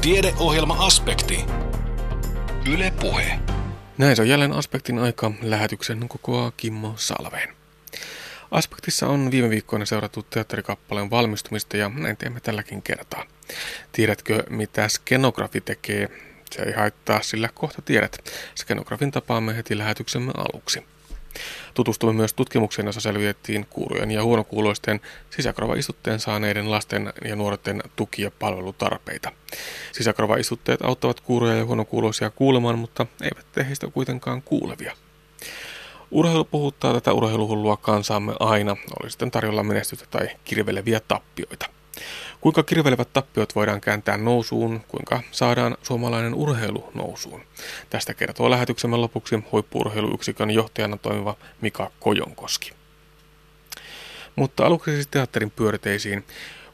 Tiedeohjelma-aspekti. Yle Puhe. Näin se on jälleen Aspektin aika. Lähetyksen kokoaa Kimmo Salveen. Aspektissa on viime viikkoina seurattu teatterikappaleen valmistumista ja näin teemme tälläkin kertaa. Tiedätkö, mitä skenografi tekee? Se ei haittaa, sillä kohta tiedät. Skenografin tapaamme heti lähetyksemme aluksi. Tutustumme myös tutkimukseen, jossa selvitettiin kuurojen ja huonokuuloisten sisäkorvaistutteen saaneiden lasten ja nuorten tuki- ja palvelutarpeita. Sisäkorvaistutteet auttavat kuuroja ja huonokuuloisia kuulemaan, mutta eivät tee heistä kuitenkaan kuulevia. Urheilu puhuttaa tätä urheiluhullua kansaamme aina, oli sitten tarjolla menestystä tai kirveleviä tappioita. Kuinka kirvelevät tappiot voidaan kääntää nousuun, kuinka saadaan suomalainen urheilu nousuun. Tästä kertoo lähetyksemme lopuksi huippuurheiluyksikön johtajana toimiva Mika Kojonkoski. Mutta aluksi siis teatterin pyörteisiin.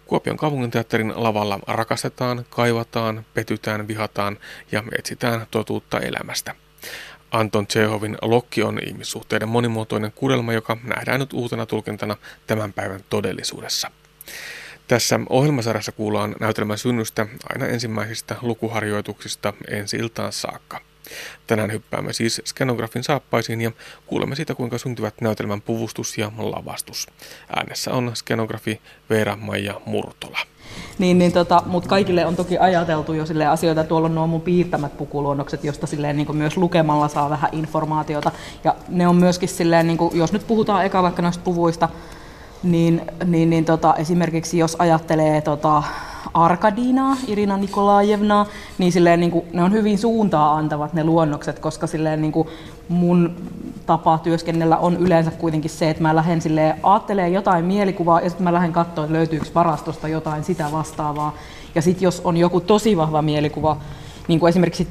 Kuopion kaupunginteatterin lavalla rakastetaan, kaivataan, petytään, vihataan ja etsitään totuutta elämästä. Anton Tsehovin Lokki on ihmissuhteiden monimuotoinen kudelma, joka nähdään nyt uutena tulkintana tämän päivän todellisuudessa. Tässä ohjelmasarjassa kuullaan näytelmän synnystä aina ensimmäisistä lukuharjoituksista ensi iltaan saakka. Tänään hyppäämme siis skenografin saappaisiin ja kuulemme siitä, kuinka syntyvät näytelmän puvustus ja lavastus. Äänessä on skenografi Veera-Maija Murtola. Niin, niin tota, mutta kaikille on toki ajateltu jo sille asioita. Tuolla on nuo mun piirtämät pukuluonnokset, josta silleen, niin myös lukemalla saa vähän informaatiota. Ja ne on myöskin silleen, niin kuin, jos nyt puhutaan eka vaikka noista puvuista, niin, niin, niin tota, esimerkiksi jos ajattelee tota, Arkadinaa, Irina Nikolajevnaa, niin, silleen, niin kuin, ne on hyvin suuntaa antavat ne luonnokset, koska silleen, niin kuin, mun tapa työskennellä on yleensä kuitenkin se, että mä lähden silleen, aattelee jotain mielikuvaa ja sitten mä lähden katsoa, että löytyykö varastosta jotain sitä vastaavaa. Ja sitten jos on joku tosi vahva mielikuva, niin kuin esimerkiksi,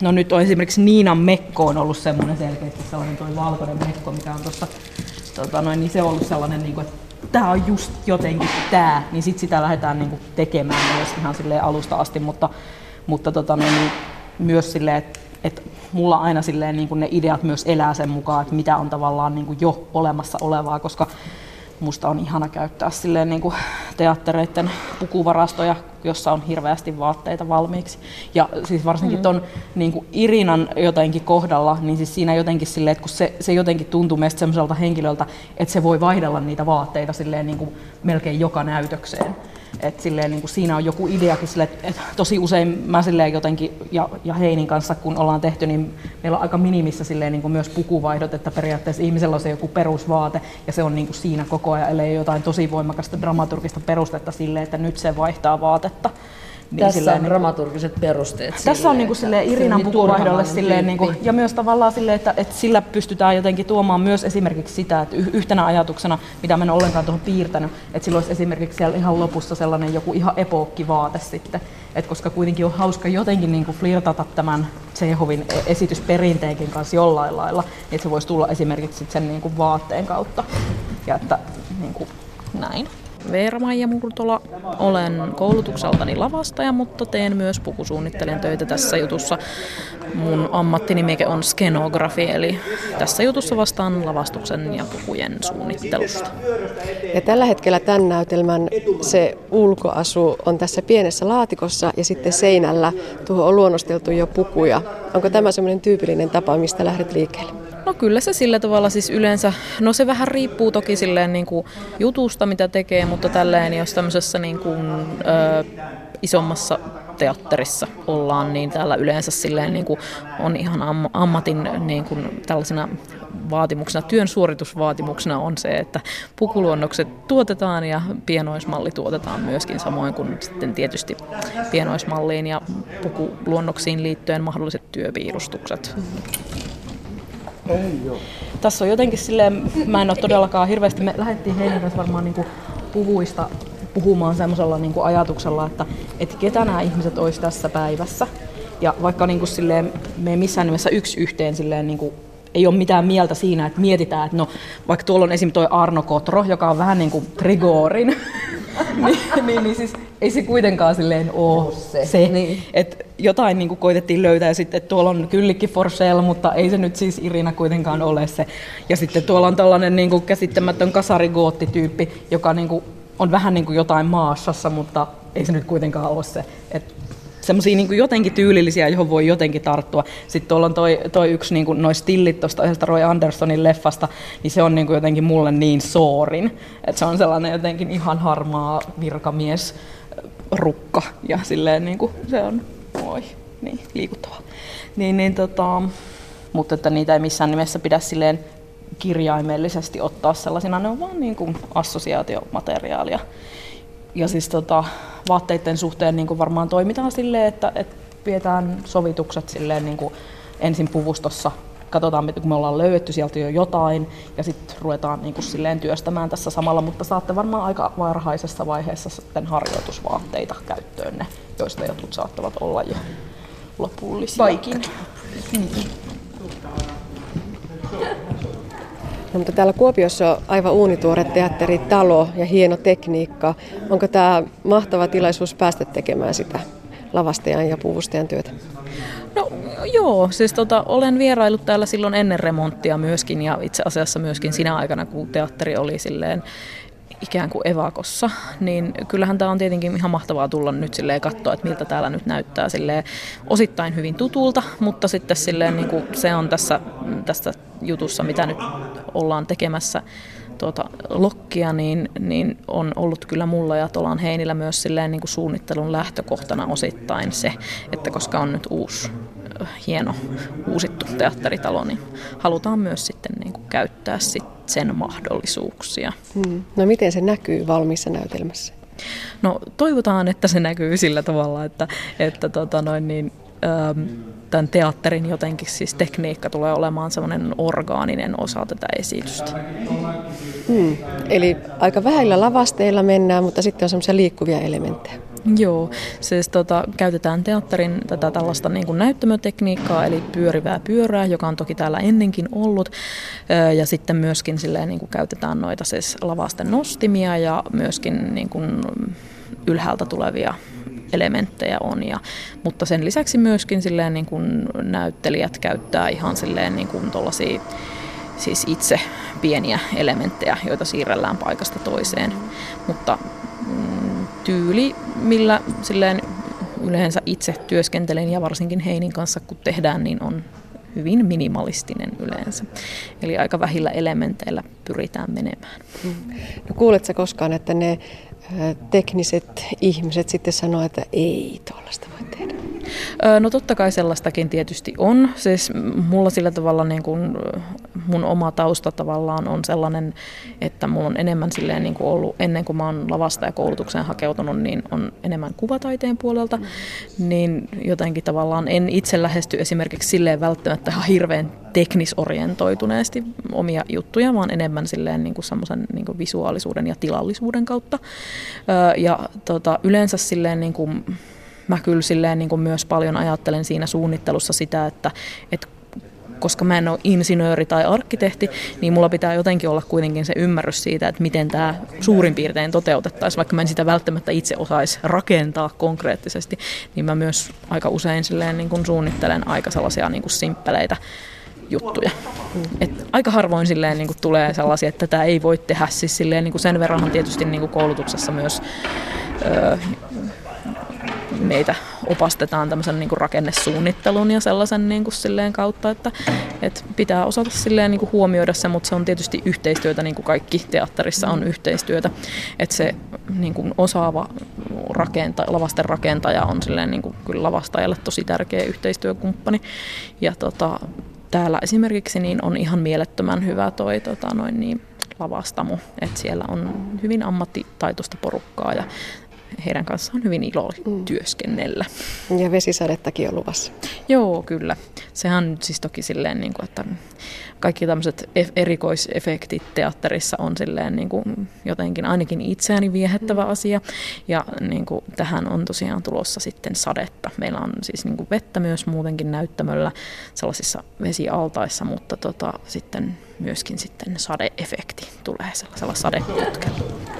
no nyt on esimerkiksi Niinan mekko on ollut semmoinen selkeästi sellainen tuo valkoinen mekko, mikä on tuossa tota noin, niin se on ollut sellainen, niin kuin, että tämä on just jotenkin tämä, niin sitten sitä lähdetään niin kuin tekemään myös ihan silleen alusta asti, mutta, mutta tota niin myös silleen, että että mulla aina silleen niin ne ideat myös elää sen mukaan, että mitä on tavallaan niin jo olemassa olevaa, koska musta on ihana käyttää silleen niin kuin teattereiden pukuvarastoja, jossa on hirveästi vaatteita valmiiksi. Ja siis varsinkin mm. ton niin kuin Irinan jotenkin kohdalla, niin siis siinä jotenkin silleen, että kun se, se jotenkin tuntuu meistä semmoiselta henkilöltä, että se voi vaihdella niitä vaatteita silleen niin kuin melkein joka näytökseen. Et silleen, niin kuin siinä on joku ideakin, sille, että, tosi usein mä silleen jotenkin, ja, ja Heinin kanssa kun ollaan tehty, niin meillä on aika minimissä silleen, niin kuin myös pukuvaihdot, että periaatteessa ihmisellä on se joku perusvaate, ja se on niin kuin siinä koko ajan, ellei jotain tosi voimakasta dramaturgista perustetta silleen, että nyt se vaihtaa vaatetta. Niin tässä silleen, on niin, dramaturgiset perusteet. Tässä sille, on niin kuin silleen Irinan pukuvaihdolle silleen, niin kuin, ja myös tavallaan silleen, että, että sillä pystytään jotenkin tuomaan myös esimerkiksi sitä, että yhtenä ajatuksena, mitä mä en ollenkaan tuohon piirtänyt, että sillä olisi esimerkiksi siellä ihan lopussa sellainen joku ihan epookkivaate sitten, että koska kuitenkin on hauska jotenkin niin kuin flirtata tämän Tsehovin e- esitysperinteenkin kanssa jollain lailla, niin että se voisi tulla esimerkiksi sen niin kuin vaatteen kautta. Ja että niin kuin, näin. Veera-Maija Murtola. Olen koulutukseltani lavastaja, mutta teen myös pukusuunnittelijan töitä tässä jutussa. Mun ammattinimike on skenografi, eli tässä jutussa vastaan lavastuksen ja pukujen suunnittelusta. Ja tällä hetkellä tämän näytelmän se ulkoasu on tässä pienessä laatikossa ja sitten seinällä tuohon on luonnosteltu jo pukuja. Onko tämä semmoinen tyypillinen tapa, mistä lähdet liikkeelle? No kyllä se sillä tavalla siis yleensä, no se vähän riippuu toki silleen niin kuin jutusta mitä tekee, mutta tälleen jos tämmöisessä niin kuin, ö, isommassa teatterissa ollaan, niin täällä yleensä silleen niin kuin on ihan am, ammatin niin kuin tällaisena vaatimuksena, työn suoritusvaatimuksena on se, että pukuluonnokset tuotetaan ja pienoismalli tuotetaan myöskin samoin kuin sitten tietysti pienoismalliin ja pukuluonnoksiin liittyen mahdolliset työpiirustukset. Ei ole. Tässä on jotenkin silleen, mä en ole todellakaan hirveästi, me lähdettiin heidän kanssa varmaan niin kuin puvuista puhumaan semmoisella niin kuin ajatuksella, että, että ketä nämä ihmiset olisi tässä päivässä. Ja vaikka niin kuin silleen, me ei missään nimessä yksi yhteen silleen niin kuin ei ole mitään mieltä siinä, että mietitään, että no, vaikka tuolla on esim. toi Arno Kotro, joka on vähän niin kuin Trigorin, niin, niin, niin siis ei se kuitenkaan silleen ole se. se. Niin. Että jotain niin kuin koitettiin löytää ja sitten tuolla on kyllikki for sale, mutta ei se nyt siis Irina kuitenkaan ole se. Ja sitten tuolla on tällainen niin kuin käsittämätön kasarigoottityyppi, joka niin kuin on vähän niin kuin jotain maassassa, mutta ei se nyt kuitenkaan ole se. Et semmoisia niin jotenkin tyylillisiä, johon voi jotenkin tarttua. Sitten tuolla on toi, toi yksi niin noin stillit tuosta yhdestä Roy Andersonin leffasta, niin se on niin jotenkin mulle niin soorin, että se on sellainen jotenkin ihan harmaa virkamies rukka ja silleen niin kuin se on, oi, niin liikuttava. Niin, niin tota, mutta että niitä ei missään nimessä pidä silleen kirjaimellisesti ottaa sellaisina, ne on vaan niin kuin assosiaatiomateriaalia. Ja siis tota, vaatteiden suhteen niin kuin varmaan toimitaan silleen, että, että pidetään sovitukset silleen niin kuin ensin puvustossa, katsotaan, kun me ollaan löydetty sieltä jo jotain, ja sitten ruvetaan niin kuin silleen työstämään tässä samalla, mutta saatte varmaan aika varhaisessa vaiheessa sitten harjoitusvaatteita käyttöönne, joista jotkut saattavat olla jo lopullisia. Vaikin. Mm. No, mutta täällä Kuopiossa on aivan uunituore teatteritalo ja hieno tekniikka. Onko tämä mahtava tilaisuus päästä tekemään sitä lavastajan ja puvustajan työtä? No joo, siis tota, olen vierailut täällä silloin ennen remonttia myöskin ja itse asiassa myöskin sinä aikana, kun teatteri oli silleen ikään kuin evakossa, niin kyllähän tämä on tietenkin ihan mahtavaa tulla nyt silleen katsoa, että miltä täällä nyt näyttää silleen osittain hyvin tutulta, mutta sitten silleen niin kuin se on tässä, tässä jutussa, mitä nyt ollaan tekemässä tuota, lokkia, niin, niin on ollut kyllä mulla ja Tolan Heinillä myös silleen niin kuin suunnittelun lähtökohtana osittain se, että koska on nyt uusi hieno uusittu teatteritalo, niin halutaan myös sitten niin kuin käyttää sit sen mahdollisuuksia. Hmm. No miten se näkyy valmiissa näytelmässä? No toivotaan, että se näkyy sillä tavalla, että, että tota noin, niin, ähm, tämän teatterin jotenkin siis tekniikka tulee olemaan semmoinen orgaaninen osa tätä esitystä. Hmm. Eli aika vähillä lavasteilla mennään, mutta sitten on semmoisia liikkuvia elementtejä. Joo, siis tota, käytetään teatterin tätä tällaista niin kuin näyttämötekniikkaa, eli pyörivää pyörää, joka on toki täällä ennenkin ollut. Ja sitten myöskin silleen, niin kuin käytetään noita siis lavasten nostimia ja myöskin niin kuin ylhäältä tulevia elementtejä on. Ja, mutta sen lisäksi myöskin silleen, niin kuin näyttelijät käyttää ihan silleen niin kuin siis itse pieniä elementtejä, joita siirrellään paikasta toiseen. Mutta mm, tyyli, millä silleen yleensä itse työskentelen ja varsinkin Heinin kanssa kun tehdään, niin on hyvin minimalistinen yleensä. Eli aika vähillä elementeillä pyritään menemään. No kuuletko koskaan, että ne tekniset ihmiset sitten sanoo, että ei tuollaista voi tehdä? No totta kai sellaistakin tietysti on. Siis mulla sillä tavalla niin kuin mun oma tausta tavallaan on sellainen, että mulla on enemmän silleen niin kuin ollut ennen kuin mä oon lavasta ja koulutukseen hakeutunut, niin on enemmän kuvataiteen puolelta. Niin jotenkin tavallaan en itse lähesty esimerkiksi silleen välttämättä ihan hirveän teknisorientoituneesti omia juttuja, vaan enemmän silleen niin kuin semmoisen niin kuin visuaalisuuden ja tilallisuuden kautta. Ja tota, yleensä silleen niin kuin mä kyllä silleen niin kuin myös paljon ajattelen siinä suunnittelussa sitä, että, että koska mä en ole insinööri tai arkkitehti, niin mulla pitää jotenkin olla kuitenkin se ymmärrys siitä, että miten tämä suurin piirtein toteutettaisiin, vaikka mä en sitä välttämättä itse osaisi rakentaa konkreettisesti, niin mä myös aika usein silleen niin kuin suunnittelen aika sellaisia niin kuin simppeleitä juttuja. Et aika harvoin silleen niin kuin tulee sellaisia, että tätä ei voi tehdä. Siis silleen, niin kuin sen verran tietysti niin kuin koulutuksessa myös öö, meitä opastetaan tämmöisen niin kuin rakennesuunnittelun ja sellaisen niin kuin silleen kautta, että, että pitää osata silleen niin kuin huomioida se, mutta se on tietysti yhteistyötä, niin kuin kaikki teatterissa on yhteistyötä, että se niin kuin osaava rakenta, lavasten rakentaja on silleen niin kuin kyllä lavastajalle tosi tärkeä yhteistyökumppani. Ja tota, täällä esimerkiksi niin on ihan mielettömän hyvä toi tota, noin niin, lavastamo, että siellä on hyvin ammattitaitoista porukkaa ja heidän kanssaan on hyvin ilo mm. työskennellä. Ja vesisadettakin on luvassa. Joo, kyllä. Sehän siis toki silleen, niin kuin, että kaikki tämmöiset erikoisefektit teatterissa on silleen niin kuin jotenkin ainakin itseäni viehättävä mm. asia. Ja niin kuin, tähän on tosiaan tulossa sitten sadetta. Meillä on siis niin kuin vettä myös muutenkin näyttämöllä sellaisissa vesialtaissa, mutta tota, sitten myöskin sitten sadeefekti tulee sellaisella sadeputkella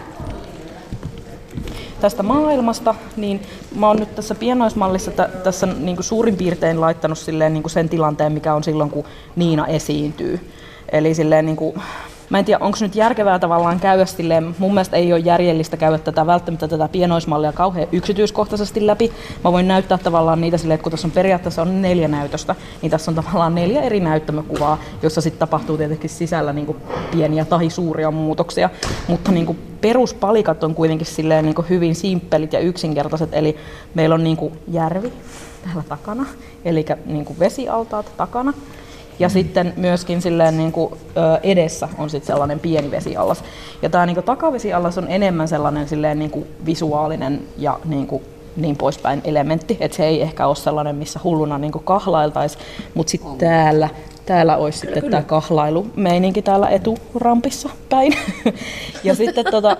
tästä maailmasta, niin mä oon nyt tässä pienoismallissa t- tässä niin kuin suurin piirtein laittanut silleen niin kuin sen tilanteen, mikä on silloin, kun Niina esiintyy. Eli silleen niin kuin mä en tiedä, onko nyt järkevää tavallaan käydä silleen, mun mielestä ei ole järjellistä käydä tätä välttämättä tätä pienoismallia kauhean yksityiskohtaisesti läpi. Mä voin näyttää tavallaan niitä silleen, että kun tässä on periaatteessa on neljä näytöstä, niin tässä on tavallaan neljä eri näyttämökuvaa, jossa sitten tapahtuu tietenkin sisällä niin pieniä tai suuria muutoksia, mutta niin peruspalikat on kuitenkin silleen niin hyvin simppelit ja yksinkertaiset, eli meillä on niin järvi täällä takana, eli niin vesialtaat takana, ja sitten myöskin silleen niin kuin, ö, edessä on sitten sellainen pieni vesiallas. Ja tämä niin takavesiallas on enemmän sellainen silleen niin kuin visuaalinen ja niin kuin niin poispäin elementti, että se ei ehkä ole sellainen, missä hulluna niin kahlailtaisiin, mutta sitten täällä, täällä olisi kyllä, sitten tämä kahlailumeininki täällä eturampissa päin. ja sitten tota,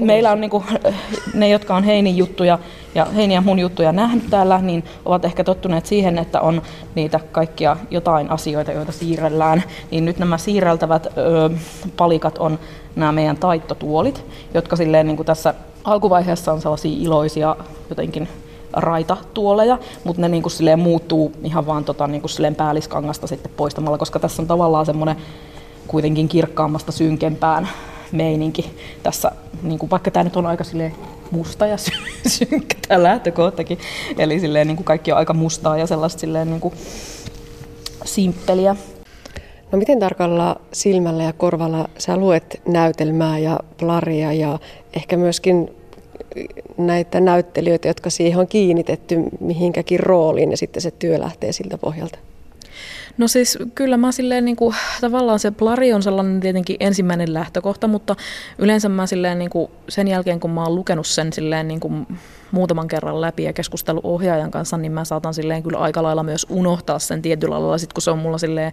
meillä on niinku, ne, jotka on Heinin juttuja ja Heini ja mun juttuja nähnyt täällä, niin ovat ehkä tottuneet siihen, että on niitä kaikkia jotain asioita, joita siirrellään. Niin nyt nämä siirreltävät ö, palikat on nämä meidän taittotuolit, jotka silleen niin kuin tässä alkuvaiheessa on sellaisia iloisia jotenkin raitatuoleja, mutta ne niin kuin silleen muuttuu ihan vaan tota, niin kuin silleen päälliskangasta sitten poistamalla, koska tässä on tavallaan semmoinen kuitenkin kirkkaammasta synkempään meininki tässä, niin kuin, vaikka tämä nyt on aika silleen musta ja synkkä tämä lähtökohtakin, eli silleen niin kuin kaikki on aika mustaa ja sellaista silleen niin kuin simppeliä. No miten tarkalla silmällä ja korvalla sä luet näytelmää ja plaria ja ehkä myöskin näitä näyttelijöitä, jotka siihen on kiinnitetty mihinkäkin rooliin ja sitten se työ lähtee siltä pohjalta? No siis kyllä mä silleen niin kuin, tavallaan se plari on sellainen tietenkin ensimmäinen lähtökohta, mutta yleensä mä silleen niin kuin, sen jälkeen kun mä oon lukenut sen silleen niin kuin, muutaman kerran läpi ja keskustellut ohjaajan kanssa, niin mä saatan silleen kyllä aika lailla myös unohtaa sen tietyllä lailla, sit kun se on mulla silleen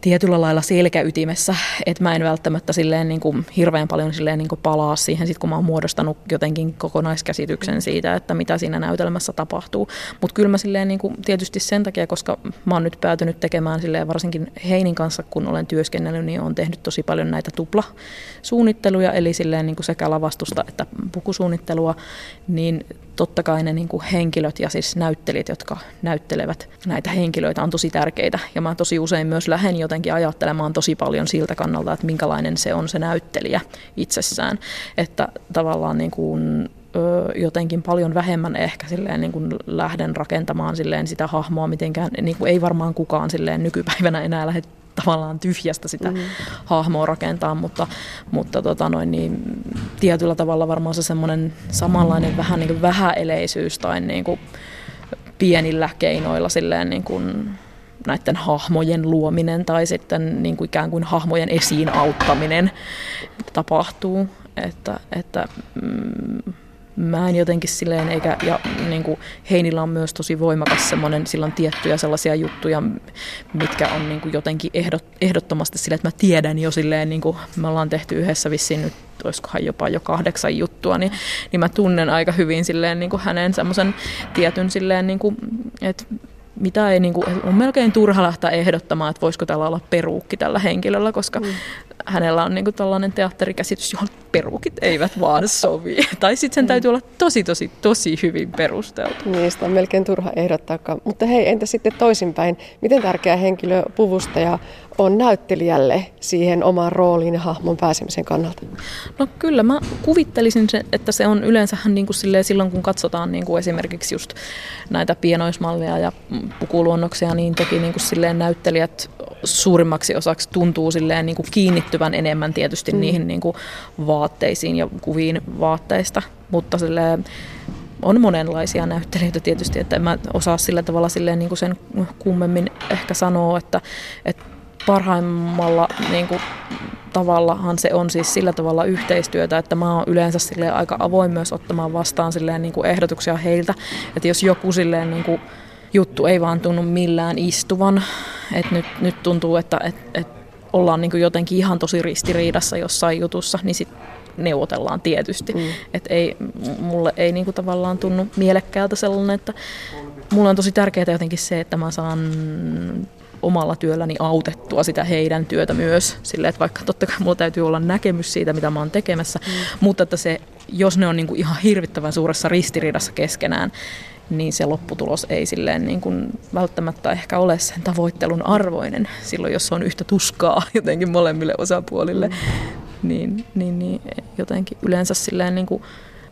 tietyllä lailla selkäytimessä, että mä en välttämättä silleen niin kuin hirveän paljon silleen niin kuin palaa siihen, sit kun mä oon muodostanut jotenkin kokonaiskäsityksen siitä, että mitä siinä näytelmässä tapahtuu. Mutta kyllä mä silleen niin kuin, tietysti sen takia, koska mä oon nyt päätynyt tekemään silleen varsinkin Heinin kanssa, kun olen työskennellyt, niin on tehnyt tosi paljon näitä tuplasuunnitteluja, eli silleen niin kuin sekä lavastusta että pukusuunnittelua, niin totta kai ne niin kuin henkilöt ja siis näyttelijät, jotka näyttelevät näitä henkilöitä, on tosi tärkeitä. Ja mä tosi usein myös lähden jotenkin ajattelemaan tosi paljon siltä kannalta, että minkälainen se on se näyttelijä itsessään. Että tavallaan niin kuin jotenkin paljon vähemmän ehkä silleen niin kuin lähden rakentamaan silleen sitä hahmoa mitenkään, niin kuin ei varmaan kukaan silleen nykypäivänä enää lähde tavallaan tyhjästä sitä mm. hahmoa rakentaa, mutta, mutta tota noin, niin, tietyllä tavalla varmaan se semmoinen samanlainen vähän niin kuin vähäeleisyys tai niin kuin pienillä keinoilla silleen niin kuin näiden hahmojen luominen tai sitten niin kuin ikään kuin hahmojen esiin auttaminen tapahtuu. Että, että mm, mä en jotenkin silleen, eikä, ja niin kuin Heinillä on myös tosi voimakas semmoinen, sillä on tiettyjä sellaisia juttuja, mitkä on niin kuin jotenkin ehdot, ehdottomasti sille, että mä tiedän jo silleen, niin kuin me ollaan tehty yhdessä vissiin nyt, olisikohan jopa jo kahdeksan juttua, niin, niin mä tunnen aika hyvin silleen niin kuin hänen semmoisen tietyn silleen, niin kuin, että mitä ei, niin kuin, on melkein turha lähteä ehdottamaan, että voisiko tällä olla peruukki tällä henkilöllä, koska mm. Hänellä on niin kuin tällainen teatterikäsitys, johon peruukit eivät vaan sovi. tai sitten sen täytyy olla tosi, tosi, tosi hyvin perusteltu. Niistä on melkein turha ehdottaakaan. Mutta hei, entä sitten toisinpäin? Miten tärkeä henkilö puvustaja on näyttelijälle siihen omaan rooliin ja hahmon pääsemisen kannalta? No kyllä, mä kuvittelisin, että se on yleensä niin kuin silloin, kun katsotaan niin kuin esimerkiksi just näitä pienoismalleja ja pukuluonnoksia, niin toki niin kuin silleen näyttelijät suurimmaksi osaksi tuntuu silleen niin kuin kiinnittyvän enemmän tietysti mm. niihin niin kuin vaatteisiin ja kuviin vaatteista, mutta silleen, on monenlaisia näyttelijöitä tietysti, että en mä osaa sillä tavalla silleen niin kuin sen kummemmin ehkä sanoa, että, että parhaimmalla niin kuin, tavallahan se on siis sillä tavalla yhteistyötä, että mä oon yleensä silleen aika avoin myös ottamaan vastaan silleen niin kuin ehdotuksia heiltä, että jos joku silleen niin kuin, juttu ei vaan tunnu millään istuvan, että nyt, nyt tuntuu, että et, et ollaan niin kuin jotenkin ihan tosi ristiriidassa jossain jutussa, niin sitten neuvotellaan tietysti. Mm. Et ei, mulle ei niinku tavallaan tunnu mielekkäältä sellainen, että mulle on tosi tärkeää jotenkin se, että mä saan omalla työlläni autettua sitä heidän työtä myös. Sille, että vaikka totta kai mulla täytyy olla näkemys siitä, mitä mä oon tekemässä, mm. mutta että se, jos ne on niinku ihan hirvittävän suuressa ristiriidassa keskenään, niin se lopputulos ei silleen niin kuin välttämättä ehkä ole sen tavoittelun arvoinen silloin, jos on yhtä tuskaa jotenkin molemmille osapuolille. Mm. Niin, niin, niin jotenkin yleensä silleen niin kuin,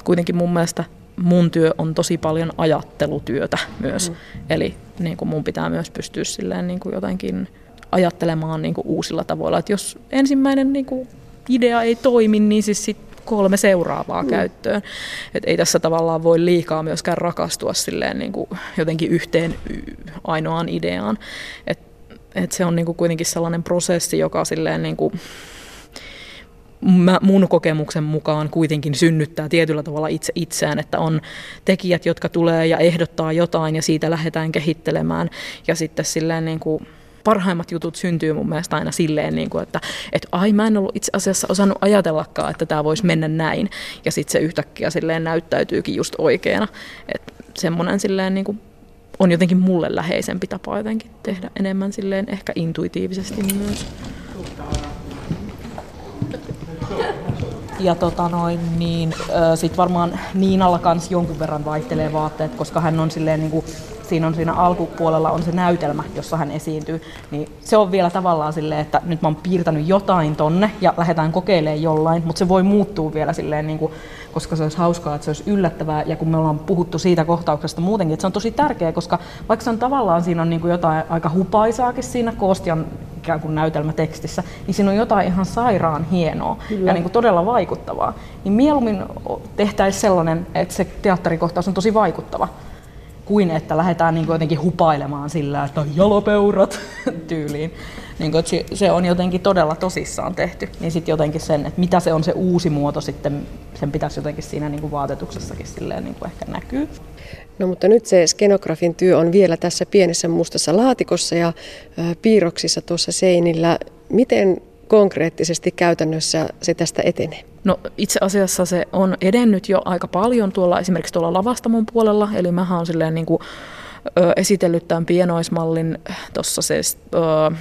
kuitenkin mun mielestä mun työ on tosi paljon ajattelutyötä myös. Mm. Eli niin kuin mun pitää myös pystyä silleen niin kuin jotenkin ajattelemaan niin kuin uusilla tavoilla. Et jos ensimmäinen niin kuin idea ei toimi, niin siis sit kolme seuraavaa mm. käyttöön. Et ei tässä tavallaan voi liikaa myöskään rakastua silleen niin kuin jotenkin yhteen ainoaan ideaan. Et, et se on niin kuin kuitenkin sellainen prosessi, joka silleen niin kuin mä, mun kokemuksen mukaan kuitenkin synnyttää tietyllä tavalla itse itseään, että on tekijät, jotka tulee ja ehdottaa jotain ja siitä lähdetään kehittelemään ja sitten silleen niin kuin parhaimmat jutut syntyy mun mielestä aina silleen, niin kuin, että, että ai mä en ollut itse asiassa osannut ajatellakaan, että tämä voisi mennä näin. Ja sitten se yhtäkkiä silleen näyttäytyykin just oikeana. Että semmoinen silleen niin kuin on jotenkin mulle läheisempi tapa jotenkin tehdä enemmän silleen ehkä intuitiivisesti myös. Ja tota noin, niin, sit varmaan Niinalla kanssa jonkun verran vaihtelee vaatteet, koska hän on silleen niin kuin siinä on siinä alkupuolella on se näytelmä, jossa hän esiintyy, niin se on vielä tavallaan silleen, että nyt mä oon piirtänyt jotain tonne ja lähdetään kokeilemaan jollain, mutta se voi muuttua vielä silleen, niin kuin, koska se olisi hauskaa, että se olisi yllättävää ja kun me ollaan puhuttu siitä kohtauksesta muutenkin, että se on tosi tärkeä, koska vaikka se on tavallaan siinä on niin kuin jotain aika hupaisaakin siinä Koostian ikään kuin näytelmätekstissä, niin siinä on jotain ihan sairaan hienoa Kyllä. ja niin kuin todella vaikuttavaa. Niin mieluummin tehtäisiin sellainen, että se teatterikohtaus on tosi vaikuttava kuin että lähdetään niin jotenkin hupailemaan sillä, että jalopeurat tyyliin. Niin kuin, että se on jotenkin todella tosissaan tehty. Niin sitten jotenkin sen, että mitä se on se uusi muoto sitten, sen pitäisi jotenkin siinä niin kuin vaatetuksessakin silleen niin kuin ehkä näkyy. No mutta nyt se skenografin työ on vielä tässä pienessä mustassa laatikossa ja piirroksissa tuossa seinillä. Miten konkreettisesti käytännössä se tästä etenee? No itse asiassa se on edennyt jo aika paljon tuolla esimerkiksi tuolla lavastamon puolella, eli mä oon silleen niin kuin, ö, esitellyt tämän pienoismallin tuossa se ö,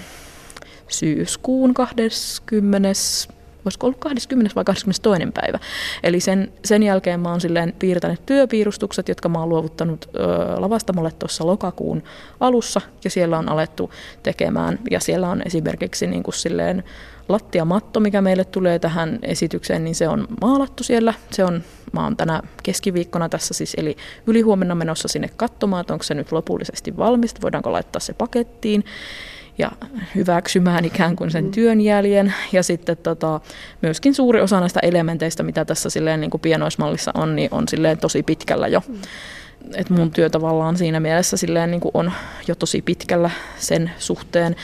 syyskuun 20 olisiko ollut 20. vai 22. päivä. Eli sen, sen jälkeen mä oon silleen piirtänyt työpiirustukset, jotka mä oon luovuttanut ö, lavastamolle tuossa lokakuun alussa, ja siellä on alettu tekemään, ja siellä on esimerkiksi niin kuin silleen lattiamatto, mikä meille tulee tähän esitykseen, niin se on maalattu siellä. Se on, mä oon tänä keskiviikkona tässä siis, eli ylihuomenna menossa sinne katsomaan, että onko se nyt lopullisesti valmista, voidaanko laittaa se pakettiin ja hyväksymään ikään kuin sen mm. työnjäljen. Ja sitten tota, myöskin suuri osa näistä elementeistä, mitä tässä silleen niin kuin pienoismallissa on, niin on silleen tosi pitkällä jo. Mm. Et mun työ tavallaan siinä mielessä silleen niin kuin on jo tosi pitkällä sen suhteen,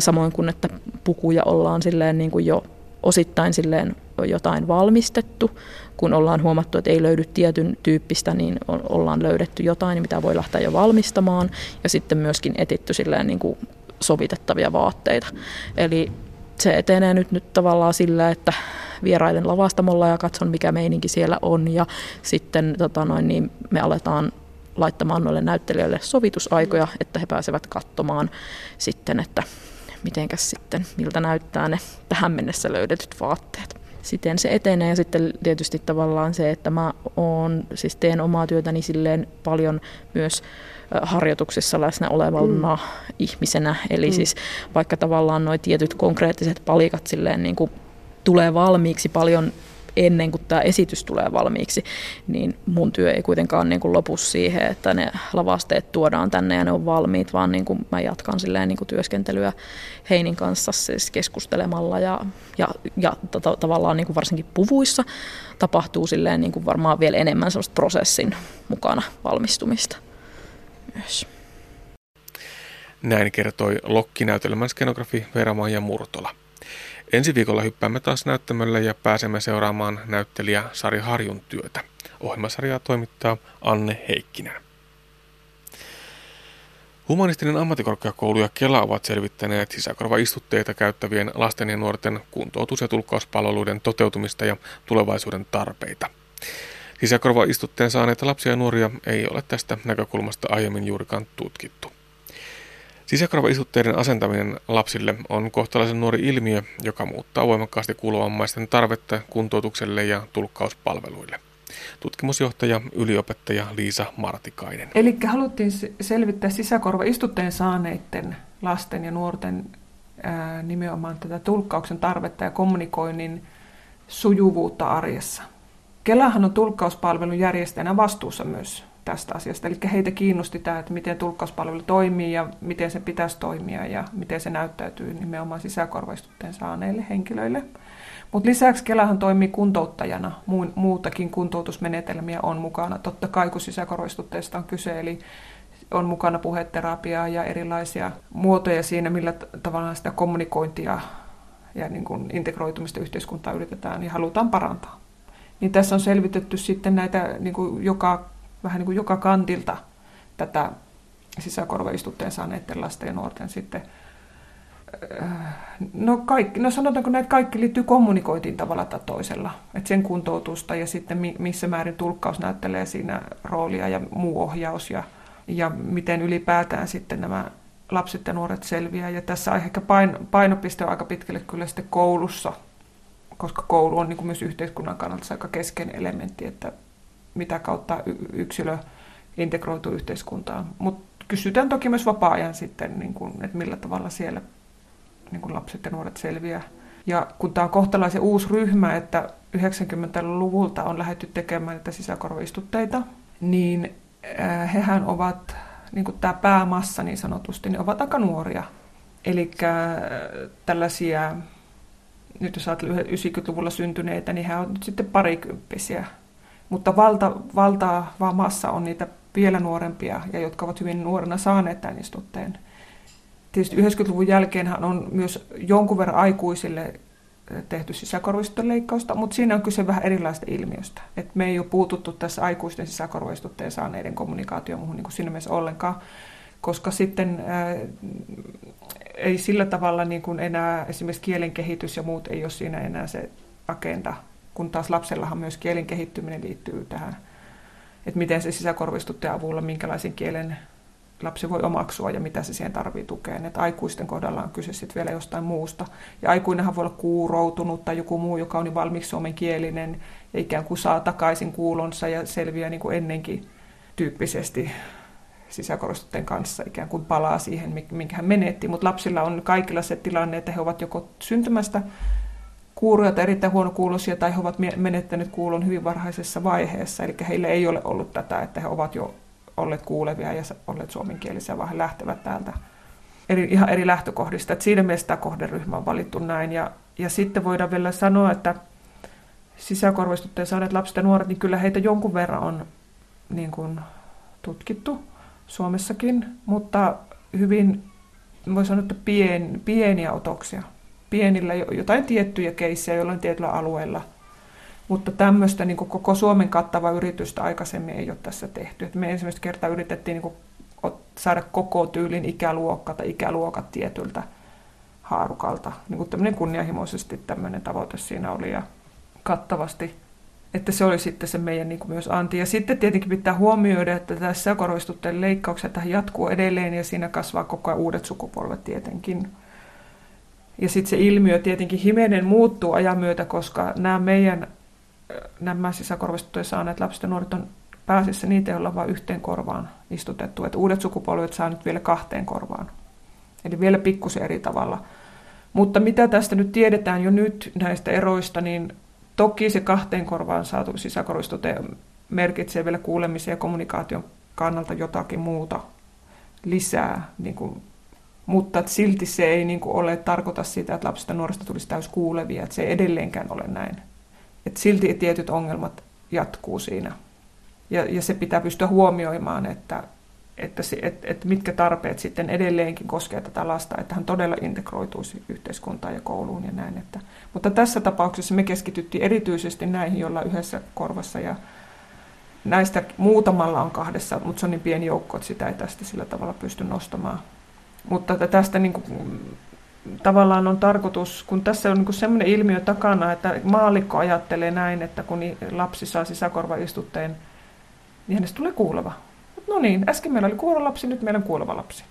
samoin kuin että pukuja ollaan silleen niin kuin jo osittain silleen jotain valmistettu, kun ollaan huomattu, että ei löydy tietyn tyyppistä, niin ollaan löydetty jotain, mitä voi lähteä jo valmistamaan, ja sitten myöskin etitty silleen niin kuin sovitettavia vaatteita. Eli se etenee nyt, nyt tavallaan sillä, että vierailen lavastamolla ja katson, mikä meininki siellä on, ja sitten tota noin, niin me aletaan laittamaan noille näyttelijöille sovitusaikoja, että he pääsevät katsomaan sitten, että mitenkäs sitten, miltä näyttää ne tähän mennessä löydetyt vaatteet. Siten se etenee ja sitten tietysti tavallaan se, että mä oon, siis teen omaa työtäni silleen paljon myös harjoituksissa läsnä olevana mm. ihmisenä. Eli mm. siis vaikka tavallaan nuo tietyt konkreettiset palikat silleen niin kuin tulee valmiiksi paljon ennen kuin tämä esitys tulee valmiiksi, niin mun työ ei kuitenkaan niin kuin lopu siihen, että ne lavasteet tuodaan tänne ja ne on valmiit, vaan niin kuin mä jatkan silleen niin kuin työskentelyä Heinin kanssa siis keskustelemalla ja, ja, ja tota, tavallaan niin kuin varsinkin puvuissa tapahtuu silleen niin kuin varmaan vielä enemmän sellaista prosessin mukana valmistumista myös. Näin kertoi Lokki-näytelmän skenografi Veera-Maija Murtola. Ensi viikolla hyppäämme taas näyttämölle ja pääsemme seuraamaan näyttelijä Sari Harjun työtä. Ohjelmasarjaa toimittaa Anne Heikkinen. Humanistinen ammattikorkeakoulu ja Kela ovat selvittäneet sisäkorvaistutteita käyttävien lasten ja nuorten kuntoutus- ja tulkkauspalveluiden toteutumista ja tulevaisuuden tarpeita. Sisäkorvaistutteen saaneita lapsia ja nuoria ei ole tästä näkökulmasta aiemmin juurikaan tutkittu. Sisäkorvaistutteiden asentaminen lapsille on kohtalaisen nuori ilmiö, joka muuttaa voimakkaasti kuulovammaisten tarvetta kuntoutukselle ja tulkkauspalveluille. Tutkimusjohtaja, yliopettaja Liisa Martikainen. Eli haluttiin selvittää sisäkorvaistutteen saaneiden lasten ja nuorten ää, nimenomaan tätä tulkkauksen tarvetta ja kommunikoinnin sujuvuutta arjessa. Kelahan on tulkkauspalvelun järjestäjänä vastuussa myös tästä asiasta. Eli heitä kiinnosti tämä, että miten tulkkauspalvelu toimii ja miten se pitäisi toimia ja miten se näyttäytyy nimenomaan sisäkorvaistutteen saaneille henkilöille. Mutta lisäksi Kelahan toimii kuntouttajana. Muutakin kuntoutusmenetelmiä on mukana. Totta kai kun sisäkorvaistutteesta on kyse, eli on mukana puheterapiaa ja erilaisia muotoja siinä, millä tavalla sitä kommunikointia ja niin kuin integroitumista yhteiskuntaa yritetään ja halutaan parantaa. Niin tässä on selvitetty sitten näitä niin kuin joka, vähän niin kuin joka kantilta tätä sisäkorvaistutteen saaneiden lasten ja nuorten sitten äh, No, kaikki, no sanotaanko näitä kaikki liittyy kommunikointiin tavalla tai toisella. Että sen kuntoutusta ja sitten missä määrin tulkkaus näyttelee siinä roolia ja muu ohjaus ja, ja miten ylipäätään sitten nämä lapset ja nuoret selviää. Ja tässä ehkä painopiste on aika pitkälle kyllä sitten koulussa, koska koulu on niin kuin myös yhteiskunnan kannalta aika keskeinen elementti, että mitä kautta yksilö integroituu yhteiskuntaan. Mutta kysytään toki myös vapaa-ajan sitten, niin kuin, että millä tavalla siellä niin kuin lapset ja nuoret selviää. Ja kun tämä on kohtalaisen uusi ryhmä, että 90-luvulta on lähdetty tekemään näitä sisäkorvaistutteita, niin hehän ovat, niin kuin tämä päämassa niin sanotusti, niin ovat aika nuoria. Eli tällaisia, nyt jos ajatellaan 90-luvulla syntyneitä, niin he ovat nyt sitten parikymppisiä. Mutta valta, valtava massa on niitä vielä nuorempia ja jotka ovat hyvin nuorena saaneet tämän istutteen. Tietysti 90-luvun jälkeen on myös jonkun verran aikuisille tehty sisäkorvaistutteen leikkausta, mutta siinä on kyse vähän erilaista ilmiöstä. Et me ei ole puututtu tässä aikuisten sisäkorvaistutteen saaneiden kommunikaatioon muuhun niin kuin siinä mielessä ollenkaan, koska sitten ää, ei sillä tavalla niin kuin enää esimerkiksi kielen kehitys ja muut ei ole siinä enää se agenda, kun taas lapsellahan myös kielen kehittyminen liittyy tähän, että miten se sisäkorvaistutteen avulla, minkälaisen kielen lapsi voi omaksua ja mitä se siihen tarvii tukeen. Että aikuisten kohdalla on kyse sitten vielä jostain muusta. Ja aikuinenhan voi olla kuuroutunut tai joku muu, joka on niin valmiiksi suomenkielinen ja ikään kuin saa takaisin kuulonsa ja selviää niin kuin ennenkin tyyppisesti sisäkorostutteen kanssa ikään kuin palaa siihen, minkä hän menetti. Mutta lapsilla on kaikilla se tilanne, että he ovat joko syntymästä kuuroja tai erittäin huonokuuloisia tai he ovat menettäneet kuulon hyvin varhaisessa vaiheessa. Eli heillä ei ole ollut tätä, että he ovat jo olleet kuulevia ja olleet suomenkielisiä, vaan he lähtevät täältä eri, ihan eri lähtökohdista. Et siinä mielessä tämä kohderyhmä on valittu näin. Ja, ja sitten voidaan vielä sanoa, että sisäkorvaistutteen saaneet lapset ja nuoret, niin kyllä heitä jonkun verran on niin kuin, tutkittu Suomessakin, mutta hyvin, voi sanoa, että pien, pieniä otoksia. Pienillä jotain tiettyjä keissejä jollain tietyllä alueella – mutta tämmöistä niin koko Suomen kattava yritystä aikaisemmin ei ole tässä tehty. Et me ensimmäistä kertaa yritettiin niin saada koko tyylin ikäluokka tai ikäluokat tietyltä haarukalta. Niin kuin tämmöinen kunnianhimoisesti tämmöinen tavoite siinä oli ja kattavasti. Että se oli sitten se meidän niin myös anti. Ja sitten tietenkin pitää huomioida, että tässä korostutteen leikkaukset jatkuu edelleen ja siinä kasvaa koko ajan uudet sukupolvet tietenkin. Ja sitten se ilmiö tietenkin himenen muuttuu ajan myötä, koska nämä meidän nämä sisäkorvastuttuja saaneet lapset ja nuoret on pääasiassa niitä, joilla on vain yhteen korvaan istutettu. Että uudet sukupolvet saa nyt vielä kahteen korvaan. Eli vielä pikkusen eri tavalla. Mutta mitä tästä nyt tiedetään jo nyt näistä eroista, niin toki se kahteen korvaan saatu sisäkorvistute merkitsee vielä kuulemisen ja kommunikaation kannalta jotakin muuta lisää. Niin kuin, mutta silti se ei niin kuin ole tarkoita sitä, että lapsista ja nuorista tulisi täys kuulevia. Että se ei edelleenkään ole näin. Et silti tietyt ongelmat jatkuu siinä. Ja, ja se pitää pystyä huomioimaan, että, että, se, että, että mitkä tarpeet sitten edelleenkin koskee tätä lasta, että hän todella integroituisi yhteiskuntaan ja kouluun ja näin. Että, mutta tässä tapauksessa me keskityttiin erityisesti näihin, joilla yhdessä korvassa ja näistä muutamalla on kahdessa, mutta se on niin pieni joukko, että sitä ei tästä sillä tavalla pysty nostamaan. Mutta tästä niin kuin tavallaan on tarkoitus, kun tässä on niin sellainen ilmiö takana, että maalikko ajattelee näin, että kun lapsi saa sisäkorvaistutteen, niin hänestä tulee kuuleva. No niin, äsken meillä oli kuuleva lapsi, nyt meillä on kuuleva lapsi.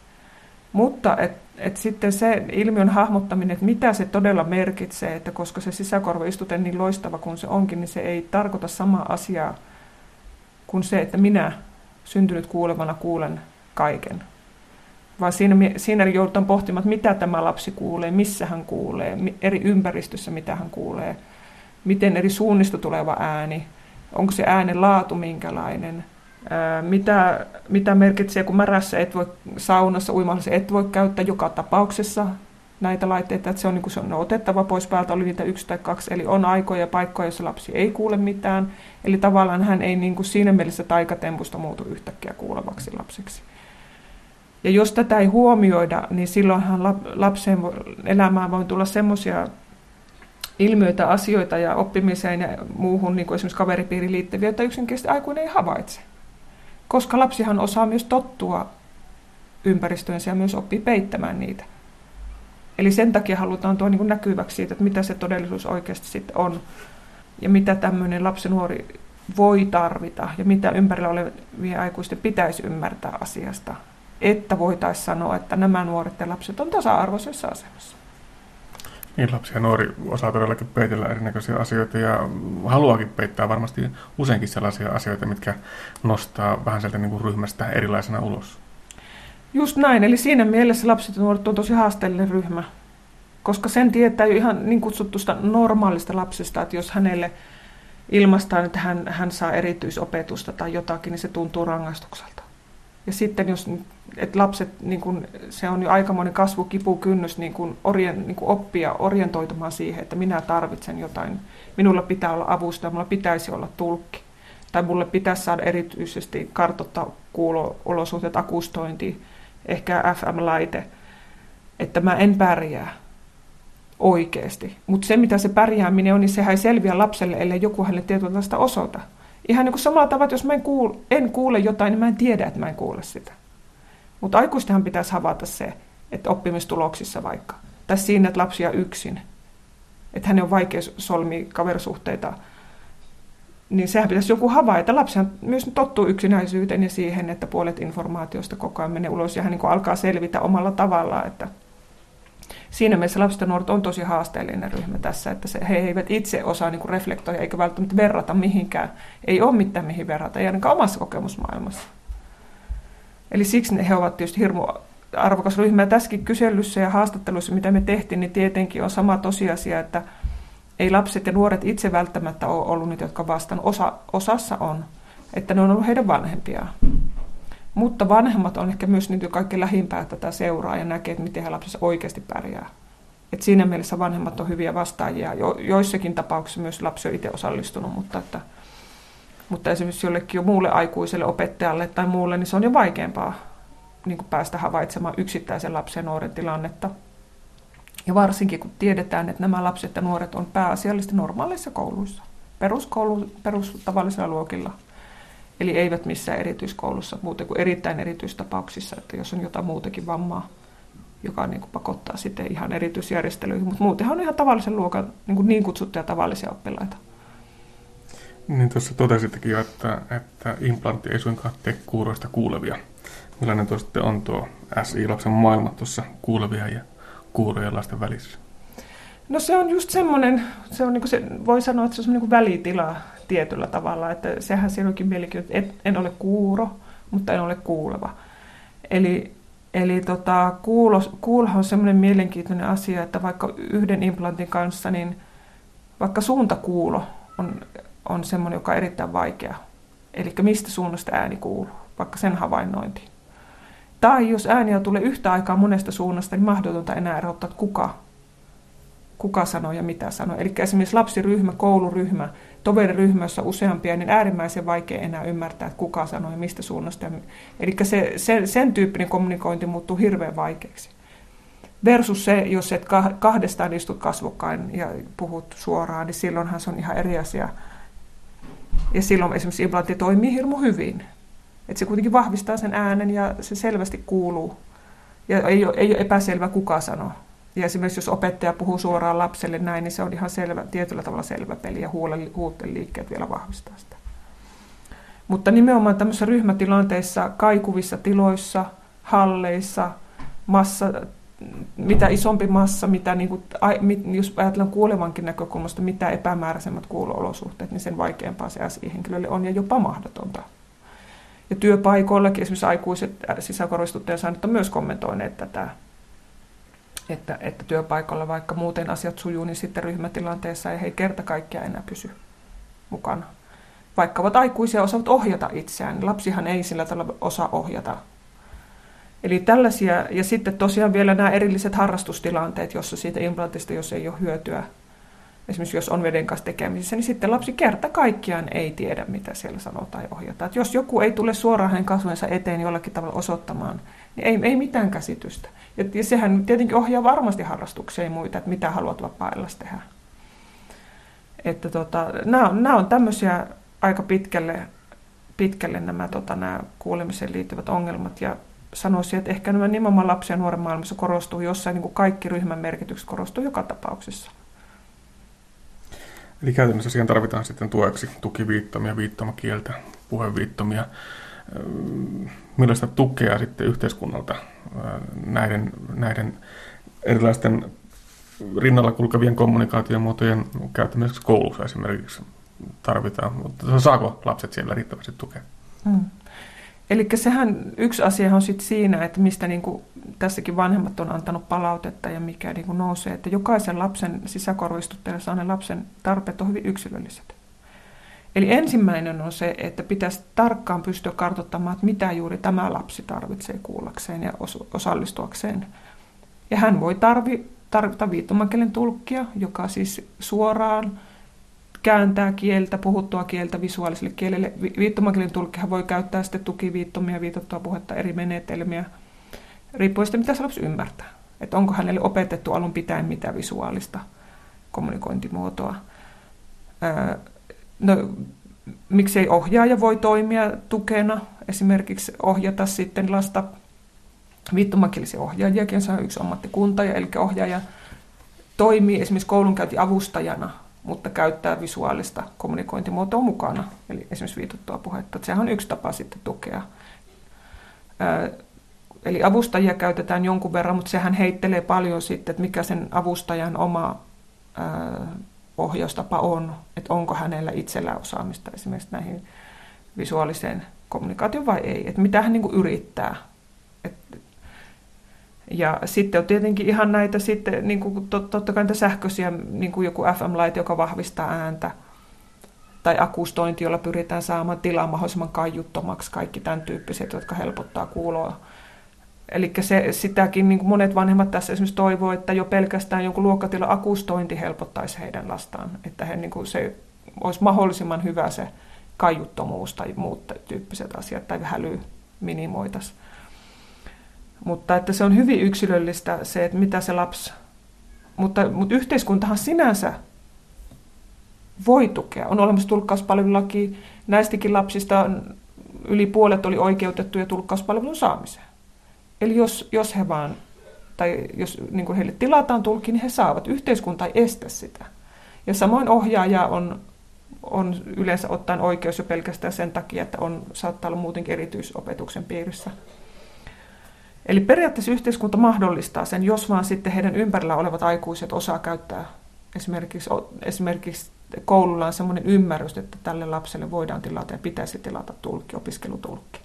Mutta et, et sitten se ilmiön hahmottaminen, että mitä se todella merkitsee, että koska se sisäkorvaistute niin loistava kuin se onkin, niin se ei tarkoita samaa asiaa kuin se, että minä syntynyt kuulevana kuulen kaiken. Vaan siinä, siinä joudutaan pohtimaan, että mitä tämä lapsi kuulee, missä hän kuulee, eri ympäristössä mitä hän kuulee, miten eri suunnista tuleva ääni, onko se äänen laatu minkälainen, mitä, mitä merkitsee, kun märässä et voi saunassa uimallassa et voi käyttää joka tapauksessa näitä laitteita, että se on, niin se on otettava pois päältä, oli niitä yksi tai kaksi, eli on aikoja ja paikkoja, joissa lapsi ei kuule mitään, eli tavallaan hän ei niin kuin siinä mielessä taikatempusta muutu yhtäkkiä kuulevaksi lapseksi. Ja jos tätä ei huomioida, niin silloinhan lapsen elämään voi tulla semmoisia ilmiöitä, asioita ja oppimiseen ja muuhun, niin kuin esimerkiksi kaveripiiriin liittyviä, joita yksinkertaisesti aikuinen ei havaitse. Koska lapsihan osaa myös tottua ympäristöönsä ja myös oppii peittämään niitä. Eli sen takia halutaan tuo niin näkyväksi siitä, että mitä se todellisuus oikeasti sitten on ja mitä tämmöinen lapsi nuori voi tarvita ja mitä ympärillä olevien aikuisten pitäisi ymmärtää asiasta, että voitaisiin sanoa, että nämä nuoret ja lapset on tasa-arvoisessa asemassa. Niin, lapsi ja nuori osaa todellakin peitellä erinäköisiä asioita ja haluakin peittää varmasti useinkin sellaisia asioita, mitkä nostaa vähän sieltä niin kuin ryhmästä erilaisena ulos. Just näin, eli siinä mielessä lapset ja nuoret on tosi haasteellinen ryhmä, koska sen tietää jo ihan niin kutsutusta normaalista lapsesta, että jos hänelle ilmaistaan, että hän, hän saa erityisopetusta tai jotakin, niin se tuntuu rangaistukselta. Ja sitten jos että lapset, niin kun, se on jo aikamoinen kasvukipukynnys niin kun orien, niin kun oppia orientoitumaan siihen, että minä tarvitsen jotain. Minulla pitää olla avusta, minulla pitäisi olla tulkki. Tai mulle pitäisi saada erityisesti kartoittaa kuulo-olosuhteet, akustointi, ehkä FM-laite, että mä en pärjää oikeasti. Mutta se, mitä se pärjääminen on, niin sehän ei selviä lapselle, ellei joku hänelle tietynlaista osoita. Ihan niin kuin samalla tavalla, että jos mä en kuule, en kuule jotain, niin mä en tiedä, että mä en kuule sitä. Mutta aikuistenhan pitäisi havaita se, että oppimistuloksissa vaikka, tai siinä, että lapsia yksin, että hänen on vaikea solmia kaverisuhteita, niin sehän pitäisi joku havaita. Lapsihan myös tottuu yksinäisyyteen ja siihen, että puolet informaatiosta koko ajan menee ulos ja hän niin alkaa selvitä omalla tavallaan, että siinä mielessä lapset ja nuoret on tosi haasteellinen ryhmä tässä, että se, he eivät itse osaa niin kuin reflektoida eikä välttämättä verrata mihinkään. Ei ole mitään mihin verrata, ei ainakaan omassa kokemusmaailmassa. Eli siksi he ovat tietysti hirmu arvokas ryhmä. Ja tässäkin kyselyssä ja haastattelussa, mitä me tehtiin, niin tietenkin on sama tosiasia, että ei lapset ja nuoret itse välttämättä ole ollut niitä, jotka vastaan. Osa, osassa on, että ne on ollut heidän vanhempiaan. Mutta vanhemmat on ehkä myös niitä, kaikkein lähimpää tätä seuraa ja näkee, että miten he oikeasti pärjää. Et siinä mielessä vanhemmat on hyviä vastaajia. Jo, joissakin tapauksissa myös lapsi on itse osallistunut, mutta, että, mutta esimerkiksi jollekin jo muulle aikuiselle opettajalle tai muulle, niin se on jo vaikeampaa niin kuin päästä havaitsemaan yksittäisen lapsen nuoren tilannetta. Ja varsinkin kun tiedetään, että nämä lapset ja nuoret on pääasiallisesti normaaleissa kouluissa, peruskoulu, perustavallisilla luokilla – Eli eivät missään erityiskoulussa muuten kuin erittäin erityistapauksissa, että jos on jotain muutakin vammaa, joka niin kuin pakottaa sitten ihan erityisjärjestelyihin. Mutta muutenhan on ihan tavallisen luokan niin, kuin niin kutsuttuja tavallisia oppilaita. Niin tuossa totesittekin jo, että, että implantti ei suinkaan tee kuuroista kuulevia. Millainen tuo sitten on tuo SI-lapsen maailma tuossa kuulevia ja kuurojen lasten välissä? No se on just semmoinen, se on niin kuin se, voi sanoa, että se on semmoinen niin välitila tietyllä tavalla, että sehän siinä onkin mielenkiintoista, että en ole kuuro, mutta en ole kuuleva. Eli, eli tota, kuulo, kuulohan on semmoinen mielenkiintoinen asia, että vaikka yhden implantin kanssa, niin vaikka suuntakuulo on, on semmoinen, joka on erittäin vaikea. Eli mistä suunnasta ääni kuuluu, vaikka sen havainnointi. Tai jos ääniä tulee yhtä aikaa monesta suunnasta, niin mahdotonta enää erottaa, kuka kuka sanoo ja mitä sanoo. Eli esimerkiksi lapsiryhmä, kouluryhmä, toveriryhmä, jossa useampia, niin äärimmäisen vaikea enää ymmärtää, että kuka sanoo ja mistä suunnasta. Eli se, se, sen tyyppinen kommunikointi muuttuu hirveän vaikeaksi. Versus se, jos et kahdestaan istut kasvokkain ja puhut suoraan, niin silloinhan se on ihan eri asia. Ja silloin esimerkiksi implantti toimii hirmu hyvin. Että se kuitenkin vahvistaa sen äänen ja se selvästi kuuluu. Ja ei ole, ei ole epäselvä, kuka sanoo. Ja esimerkiksi jos opettaja puhuu suoraan lapselle näin, niin se on ihan selvä, tietyllä tavalla selvä peli ja huulten liikkeet vielä vahvistaa sitä. Mutta nimenomaan tämmöisissä ryhmätilanteissa, kaikuvissa tiloissa, halleissa, massa, mitä isompi massa, mitä, niin kuin, jos ajatellaan kuolevankin näkökulmasta, mitä epämääräisemmät kuulo-olosuhteet, niin sen vaikeampaa se SI-henkilölle on ja jopa mahdotonta Ja työpaikoillakin esimerkiksi aikuiset sisäkorvistuttajat saaneet on myös kommentoineet tätä, että, että työpaikalla vaikka muuten asiat sujuu, niin sitten ryhmätilanteessa ei he kerta kaikkiaan enää pysy mukana. Vaikka ovat aikuisia osaavat ohjata itseään, niin lapsihan ei sillä tavalla osaa ohjata. Eli tällaisia, ja sitten tosiaan vielä nämä erilliset harrastustilanteet, jossa siitä implantista, jos ei ole hyötyä, esimerkiksi jos on veden kanssa tekemisissä, niin sitten lapsi kerta kaikkiaan ei tiedä, mitä siellä sanotaan ja ohjataan. Jos joku ei tule suoraan hänen kasvojensa eteen jollakin tavalla osoittamaan, niin ei, ei mitään käsitystä. Ja, sehän tietenkin ohjaa varmasti harrastuksia ja muita, että mitä haluat vapaa tehdä. Että tota, nämä, on, nämä on tämmöisiä aika pitkälle, pitkälle nämä, tota, nämä kuulemiseen liittyvät ongelmat. Ja sanoisin, että ehkä nämä nimenomaan lapsen ja nuoren maailmassa korostuu jossain, niin kuin kaikki ryhmän merkitykset korostuu joka tapauksessa. Eli käytännössä siihen tarvitaan sitten tueksi tukiviittomia, viittomakieltä, puheviittomia. Millaista tukea sitten yhteiskunnalta näiden, näiden erilaisten rinnalla kulkevien kommunikaatiomuotojen käyttämiseksi koulussa esimerkiksi tarvitaan, mutta saako lapset siellä riittävästi tukea? Hmm. Eli sehän yksi asia on sitten siinä, että mistä niin kuin tässäkin vanhemmat on antanut palautetta ja mikä niin kuin nousee, että jokaisen lapsen sisäkorvistuttajalla saaneen lapsen tarpeet on hyvin yksilölliset. Eli ensimmäinen on se, että pitäisi tarkkaan pystyä kartoittamaan, että mitä juuri tämä lapsi tarvitsee kuullakseen ja osallistuakseen. Ja hän voi tarvi, tarvita viittomakielen tulkkia, joka siis suoraan kääntää kieltä, puhuttua kieltä visuaaliselle kielelle. Viittomakielen tulkkihan voi käyttää sitten tukiviittomia, viitottua puhetta, eri menetelmiä, riippuen siitä, mitä se lapsi ymmärtää. Että onko hänelle opetettu alun pitäen mitä visuaalista kommunikointimuotoa. No, miksei ohjaaja voi toimia tukena, esimerkiksi ohjata sitten lasta viittomakielisiä ohjaajiakin, se on yksi ammattikunta, eli ohjaaja toimii esimerkiksi koulunkäyntiavustajana mutta käyttää visuaalista kommunikointimuotoa mukana, eli esimerkiksi viitottua puhetta. Sehän on yksi tapa sitten tukea. Eli avustajia käytetään jonkun verran, mutta sehän heittelee paljon sitten, että mikä sen avustajan oma ohjaustapa on, että onko hänellä itsellä osaamista esimerkiksi näihin visuaaliseen kommunikaatioon vai ei, että mitä hän niin kuin yrittää. että ja sitten on tietenkin ihan näitä sitten, niin kuin tot, totta kai sähköisiä, niin kuin joku FM-laite, joka vahvistaa ääntä, tai akustointi, jolla pyritään saamaan tilaa mahdollisimman kaiuttomaksi, kaikki tämän tyyppiset, jotka helpottaa kuuloa. Eli se, sitäkin niin kuin monet vanhemmat tässä esimerkiksi toivoo, että jo pelkästään jonkun luokkatila akustointi helpottaisi heidän lastaan, että he, niin kuin se olisi mahdollisimman hyvä se kaiuttomuus tai muut tyyppiset asiat, tai häly minimoitaisiin. Mutta että se on hyvin yksilöllistä se, että mitä se lapsi... Mutta, mutta yhteiskuntahan sinänsä voi tukea. On olemassa tulkkauspalvelulaki. Näistäkin lapsista yli puolet oli oikeutettuja tulkkauspalvelun saamiseen. Eli jos, jos he vaan, tai jos niin kuin heille tilataan tulkki, niin he saavat. Yhteiskunta ei estä sitä. Ja samoin ohjaaja on, on yleensä ottaen oikeus jo pelkästään sen takia, että on, saattaa olla muutenkin erityisopetuksen piirissä Eli periaatteessa yhteiskunta mahdollistaa sen, jos vaan sitten heidän ympärillä olevat aikuiset osaa käyttää esimerkiksi, esimerkiksi koululla on sellainen ymmärrys, että tälle lapselle voidaan tilata ja pitäisi tilata tulkki, opiskelutulkki.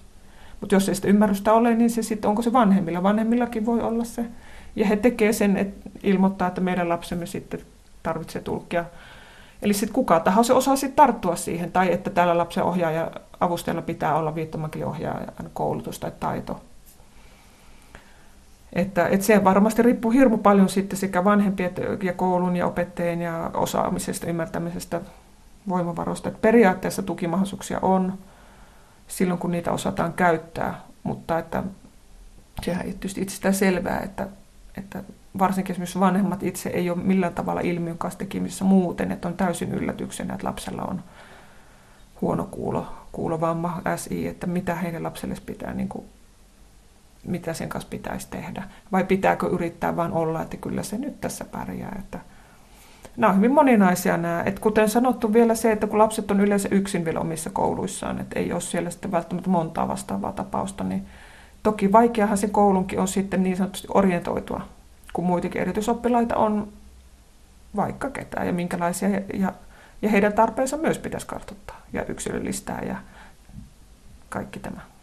Mutta jos ei sitä ymmärrystä ole, niin se sitten onko se vanhemmilla? Vanhemmillakin voi olla se. Ja he tekee sen, että ilmoittaa, että meidän lapsemme sitten tarvitsee tulkkia. Eli sitten kuka tahansa osaa sitten tarttua siihen, tai että tällä lapsen ohjaaja avustajalla pitää olla viittomakielen ohjaajan koulutus tai taito. Että, että se varmasti riippuu hirmu paljon sitten sekä vanhempien ja koulun ja opettajien ja osaamisesta, ymmärtämisestä, voimavaroista. Että periaatteessa tukimahdollisuuksia on silloin, kun niitä osataan käyttää, mutta että sehän ei tietysti itsestään selvää, että, että varsinkin esimerkiksi vanhemmat itse ei ole millään tavalla ilmiön kanssa tekemisissä muuten, että on täysin yllätyksenä, että lapsella on huono kuulo, kuulovamma, SI, että mitä heidän lapselle pitää niin kuin mitä sen kanssa pitäisi tehdä. Vai pitääkö yrittää vain olla, että kyllä se nyt tässä pärjää. Että nämä on hyvin moninaisia nämä. Että kuten sanottu vielä se, että kun lapset on yleensä yksin vielä omissa kouluissaan, että ei ole siellä sitten välttämättä montaa vastaavaa tapausta, niin toki vaikeahan se koulunkin on sitten niin sanotusti orientoitua, kun muitakin erityisoppilaita on vaikka ketään ja minkälaisia, ja, ja heidän tarpeensa myös pitäisi kartoittaa ja yksilöllistää ja kaikki tämä.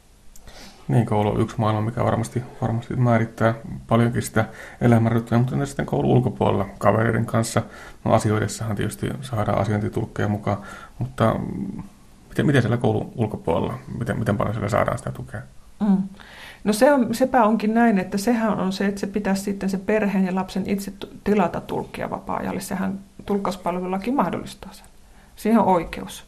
Niin, koulu on yksi maailma, mikä varmasti, varmasti määrittää paljonkin sitä elämänrytmiä, mutta sitten koulu ulkopuolella kavereiden kanssa. No asioidessahan tietysti saadaan asiointitulkkeja mukaan, mutta miten, miten siellä koulun ulkopuolella, miten, miten paljon siellä saadaan sitä tukea? Mm. No se on, sepä onkin näin, että sehän on se, että se pitäisi sitten se perheen ja lapsen itse tilata tulkkia vapaa-ajalle. Sehän tulkkauspalvelullakin mahdollistaa sen. Siihen on oikeus.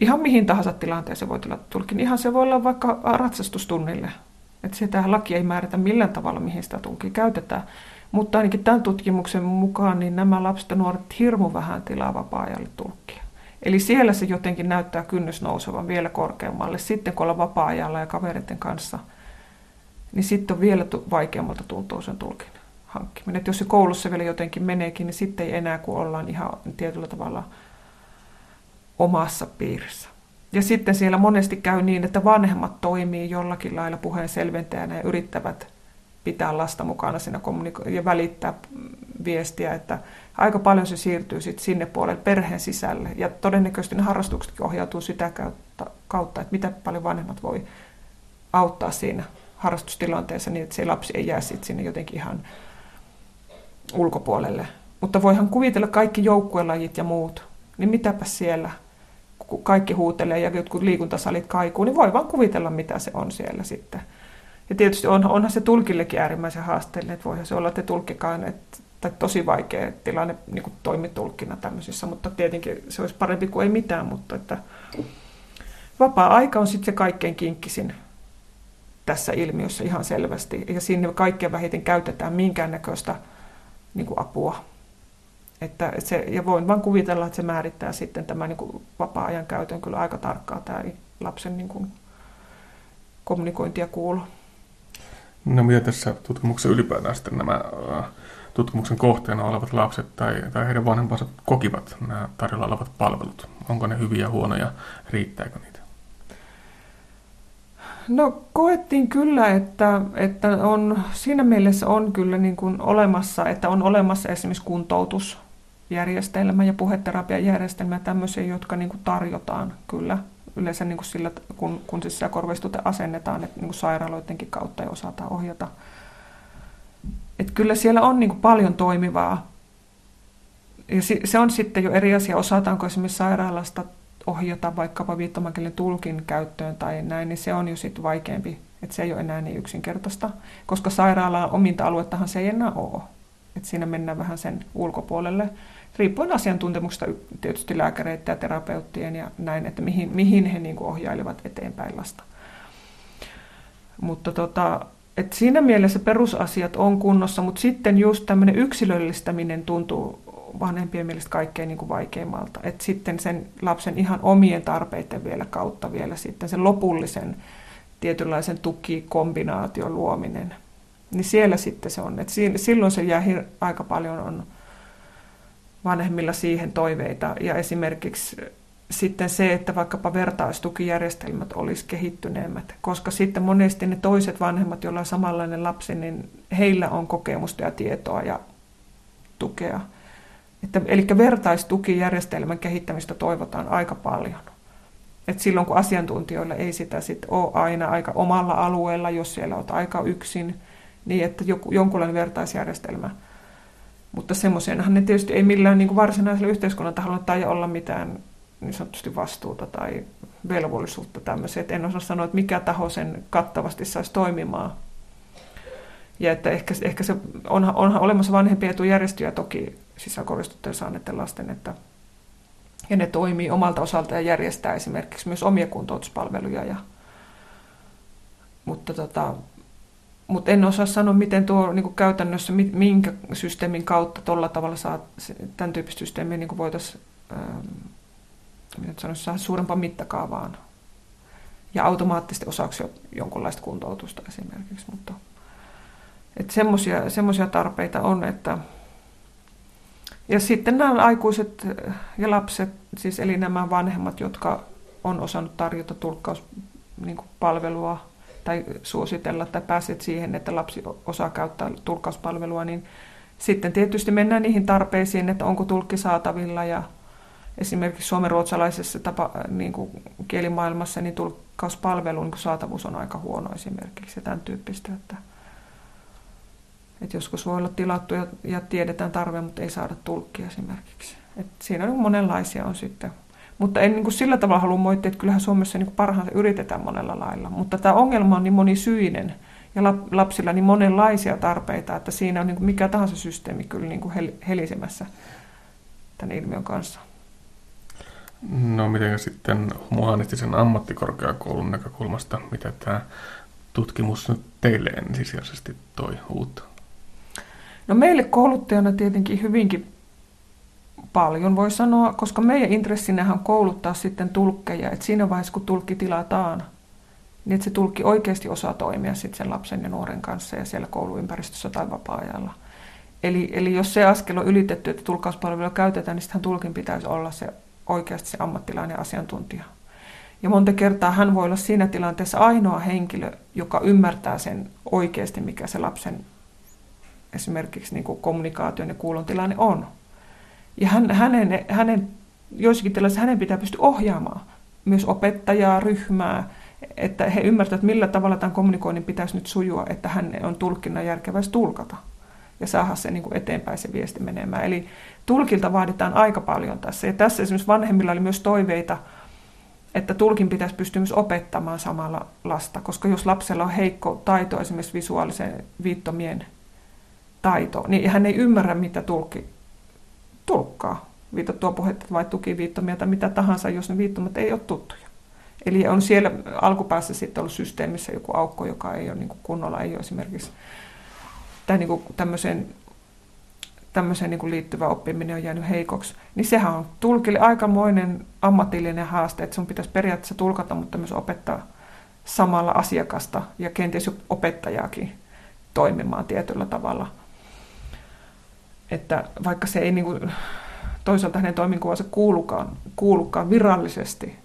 Ihan mihin tahansa tilanteeseen voi tilata tulkin. Ihan se voi olla vaikka ratsastustunnille. Että sitä laki ei määritä millään tavalla, mihin sitä tulkia käytetään. Mutta ainakin tämän tutkimuksen mukaan niin nämä lapset ja nuoret hirmu vähän tilaa vapaa-ajalle tulkkia. Eli siellä se jotenkin näyttää kynnys nousevan vielä korkeammalle. Sitten kun ollaan vapaa-ajalla ja kavereiden kanssa, niin sitten on vielä vaikeammalta tuntuu sen tulkin hankkiminen. Että jos se koulussa vielä jotenkin meneekin, niin sitten ei enää, kun ollaan ihan tietyllä tavalla omassa piirissä. Ja sitten siellä monesti käy niin, että vanhemmat toimii jollakin lailla puheen selventäjänä ja yrittävät pitää lasta mukana siinä kommuniko- ja välittää viestiä, että aika paljon se siirtyy sit sinne puolelle perheen sisälle. Ja todennäköisesti ne harrastuksetkin ohjautuu sitä kautta, että mitä paljon vanhemmat voi auttaa siinä harrastustilanteessa niin, että se lapsi ei jää sit sinne jotenkin ihan ulkopuolelle. Mutta voihan kuvitella kaikki joukkuelajit ja muut, niin mitäpä siellä, kun kaikki huutelee ja jotkut liikuntasalit kaikuu, niin voi vaan kuvitella, mitä se on siellä sitten. Ja tietysti on, onhan se tulkillekin äärimmäisen haasteellinen, että voihan se olla, että tulkkikaan, että, tai tosi vaikea tilanne niin kuin toimitulkkina tämmöisissä, mutta tietenkin se olisi parempi kuin ei mitään, mutta että vapaa-aika on sitten se kaikkein kinkkisin tässä ilmiössä ihan selvästi, ja sinne kaikkein vähiten käytetään minkäännäköistä niin kuin apua. Että se, ja voin vain kuvitella, että se määrittää sitten tämän niin kuin vapaa-ajan käytön kyllä aika tarkkaa tämä lapsen niin kuin kommunikointi ja kuulo. No mitä tässä tutkimuksessa ylipäätään sitten nämä äh, tutkimuksen kohteena olevat lapset tai, tai heidän vanhempansa kokivat nämä tarjolla olevat palvelut? Onko ne hyviä, huonoja, riittääkö niitä? No koettiin kyllä, että, että on, siinä mielessä on kyllä niin kuin olemassa, että on olemassa esimerkiksi kuntoutusjärjestelmä ja puheterapiajärjestelmä tämmöisiä, jotka niin kuin tarjotaan kyllä yleensä niin kuin sillä, kun, kun siis korvaistute asennetaan, että niin kuin sairaaloidenkin kautta ja osataan ohjata. Että kyllä siellä on niin kuin paljon toimivaa. Ja se on sitten jo eri asia, osataanko esimerkiksi sairaalasta ohjata vaikkapa viittomakielen tulkin käyttöön tai näin, niin se on jo sitten vaikeampi. Että se ei ole enää niin yksinkertaista, koska sairaalaan ominta aluettahan se ei enää ole. Et siinä mennään vähän sen ulkopuolelle, riippuen asiantuntemuksesta tietysti lääkäreiden ja terapeuttien ja näin, että mihin, mihin he niin ohjailevat eteenpäin lasta. Mutta tota, et siinä mielessä perusasiat on kunnossa, mutta sitten just tämmöinen yksilöllistäminen tuntuu vanhempien mielestä kaikkein niin vaikeimmalta. Et sitten sen lapsen ihan omien tarpeiden vielä kautta vielä sitten sen lopullisen tietynlaisen tukikombinaation luominen. Niin siellä sitten se on. Et silloin se jää aika paljon on vanhemmilla siihen toiveita. Ja esimerkiksi sitten se, että vaikkapa vertaistukijärjestelmät olisi kehittyneemmät, koska sitten monesti ne toiset vanhemmat, joilla on samanlainen lapsi, niin heillä on kokemusta ja tietoa ja tukea. Että, eli vertaistukijärjestelmän kehittämistä toivotaan aika paljon. Et silloin kun asiantuntijoilla ei sitä sit ole aina aika omalla alueella, jos siellä olet aika yksin, niin että joku, jonkunlainen vertaisjärjestelmä. Mutta semmoisenhan ne tietysti ei millään niin kuin varsinaisella yhteiskunnan taholla tai olla mitään niin sanotusti vastuuta tai velvollisuutta tämmöisiä. Et en osaa sanoa, että mikä taho sen kattavasti saisi toimimaan. Ja että ehkä, ehkä se onhan, onhan olemassa vanhempia etujärjestöjä toki sisäkoristutteen saaneiden lasten, että ja ne toimii omalta osalta ja järjestää esimerkiksi myös omia kuntoutuspalveluja. Ja, mutta, tota, mutta en osaa sanoa, miten tuo niin kuin käytännössä, minkä systeemin kautta tuolla tavalla saa, tämän tyyppistä systeemiä niin voitaisiin ähm, saada suurempaan mittakaavaan ja automaattisesti osaksi jonkunlaista kuntoutusta esimerkiksi. Mutta, että semmoisia tarpeita on, että ja sitten nämä aikuiset ja lapset, siis eli nämä vanhemmat, jotka on osannut tarjota tulkkauspalvelua niin tai suositella tai pääset siihen, että lapsi osaa käyttää tulkkauspalvelua, niin sitten tietysti mennään niihin tarpeisiin, että onko tulkki saatavilla ja esimerkiksi suomenruotsalaisessa tapa, niin kuin kielimaailmassa niin tulkkauspalvelun niin saatavuus on aika huono esimerkiksi ja tämän tyyppistä, että, että joskus voi olla tilattu ja, ja tiedetään tarve, mutta ei saada tulkkia esimerkiksi. Et siinä on monenlaisia on sitten. Mutta en niin kuin sillä tavalla halua moittia, että kyllähän Suomessa niin parhaansa yritetään monella lailla. Mutta tämä ongelma on niin monisyinen ja lapsilla niin monenlaisia tarpeita, että siinä on niin kuin mikä tahansa systeemi kyllä niin kuin helisemässä tämän ilmiön kanssa. No miten sitten humanistisen ammattikorkeakoulun näkökulmasta, mitä tämä tutkimus nyt teille ensisijaisesti toi uutta? No meille kouluttajana tietenkin hyvinkin paljon voi sanoa, koska meidän intressinähän on kouluttaa sitten tulkkeja, että siinä vaiheessa kun tulkki tilataan, niin että se tulkki oikeasti osaa toimia sitten sen lapsen ja nuoren kanssa ja siellä kouluympäristössä tai vapaa-ajalla. Eli, eli jos se askel on ylitetty, että tulkkauspalvelua käytetään, niin sitten tulkin pitäisi olla se oikeasti se ammattilainen asiantuntija. Ja monta kertaa hän voi olla siinä tilanteessa ainoa henkilö, joka ymmärtää sen oikeasti, mikä se lapsen esimerkiksi niin kuin kommunikaation ja kuulon tilanne on. Ja hän, hänen, hänen, joissakin tilanteissa hänen pitää pystyä ohjaamaan myös opettajaa, ryhmää, että he ymmärtävät, millä tavalla tämän kommunikoinnin pitäisi nyt sujua, että hän on tulkinnan järkevästi tulkata ja saada se niin kuin eteenpäin se viesti menemään. Eli tulkilta vaaditaan aika paljon tässä. Ja tässä esimerkiksi vanhemmilla oli myös toiveita, että tulkin pitäisi pystyä myös opettamaan samalla lasta, koska jos lapsella on heikko taito, esimerkiksi visuaalisen viittomien taito, niin hän ei ymmärrä, mitä tulkki tulkkaa. Viitattua puhetta vai tukiviittomia tai mitä tahansa, jos ne viittomat ei ole tuttuja. Eli on siellä alkupäässä sitten ollut systeemissä joku aukko, joka ei ole niin kuin kunnolla, ei ole esimerkiksi tai niin kuin tämmöiseen, tämmöiseen niin kuin liittyvä oppiminen on jäänyt heikoksi, niin sehän on tulkille aikamoinen ammatillinen haaste, että sun pitäisi periaatteessa tulkata, mutta myös opettaa samalla asiakasta ja kenties opettajaakin toimimaan tietyllä tavalla. Että vaikka se ei niin kuin, toisaalta hänen toiminkuvansa kuulukaan, kuulukaan virallisesti,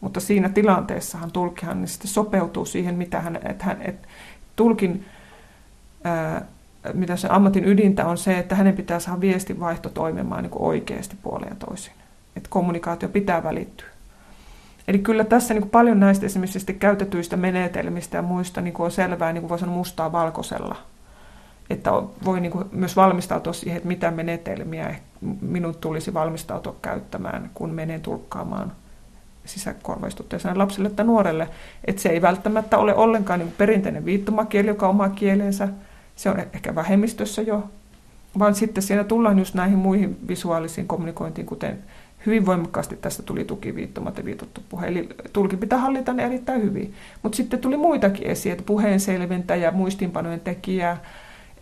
mutta siinä tilanteessahan tulkihan niin sitten sopeutuu siihen, mitä hän, että hän, että tulkin ää, mitä se ammatin ydintä on se, että hänen pitää saada viestinvaihto toimimaan niin kuin oikeasti puoleen ja toisin. Että kommunikaatio pitää välittyä. Eli kyllä tässä niin kuin paljon näistä esimerkiksi käytetyistä menetelmistä ja muista niin kuin on selvää, niin kuin voi sanoa mustaa valkoisella. Että voi niin kuin myös valmistautua siihen, että mitä menetelmiä minun tulisi valmistautua käyttämään, kun menen tulkkaamaan sisäkorvaistutteeseen lapselle tai nuorelle. Että se ei välttämättä ole ollenkaan niin perinteinen viittomakieli, joka on oma kielensä, se on ehkä vähemmistössä jo, vaan sitten siellä tullaan just näihin muihin visuaalisiin kommunikointiin, kuten hyvin voimakkaasti tästä tuli tukiviittomat ja viitottu puhe. Eli tulki pitää hallita ne erittäin hyvin. Mutta sitten tuli muitakin esiin, että puheen selventäjä, tekijä,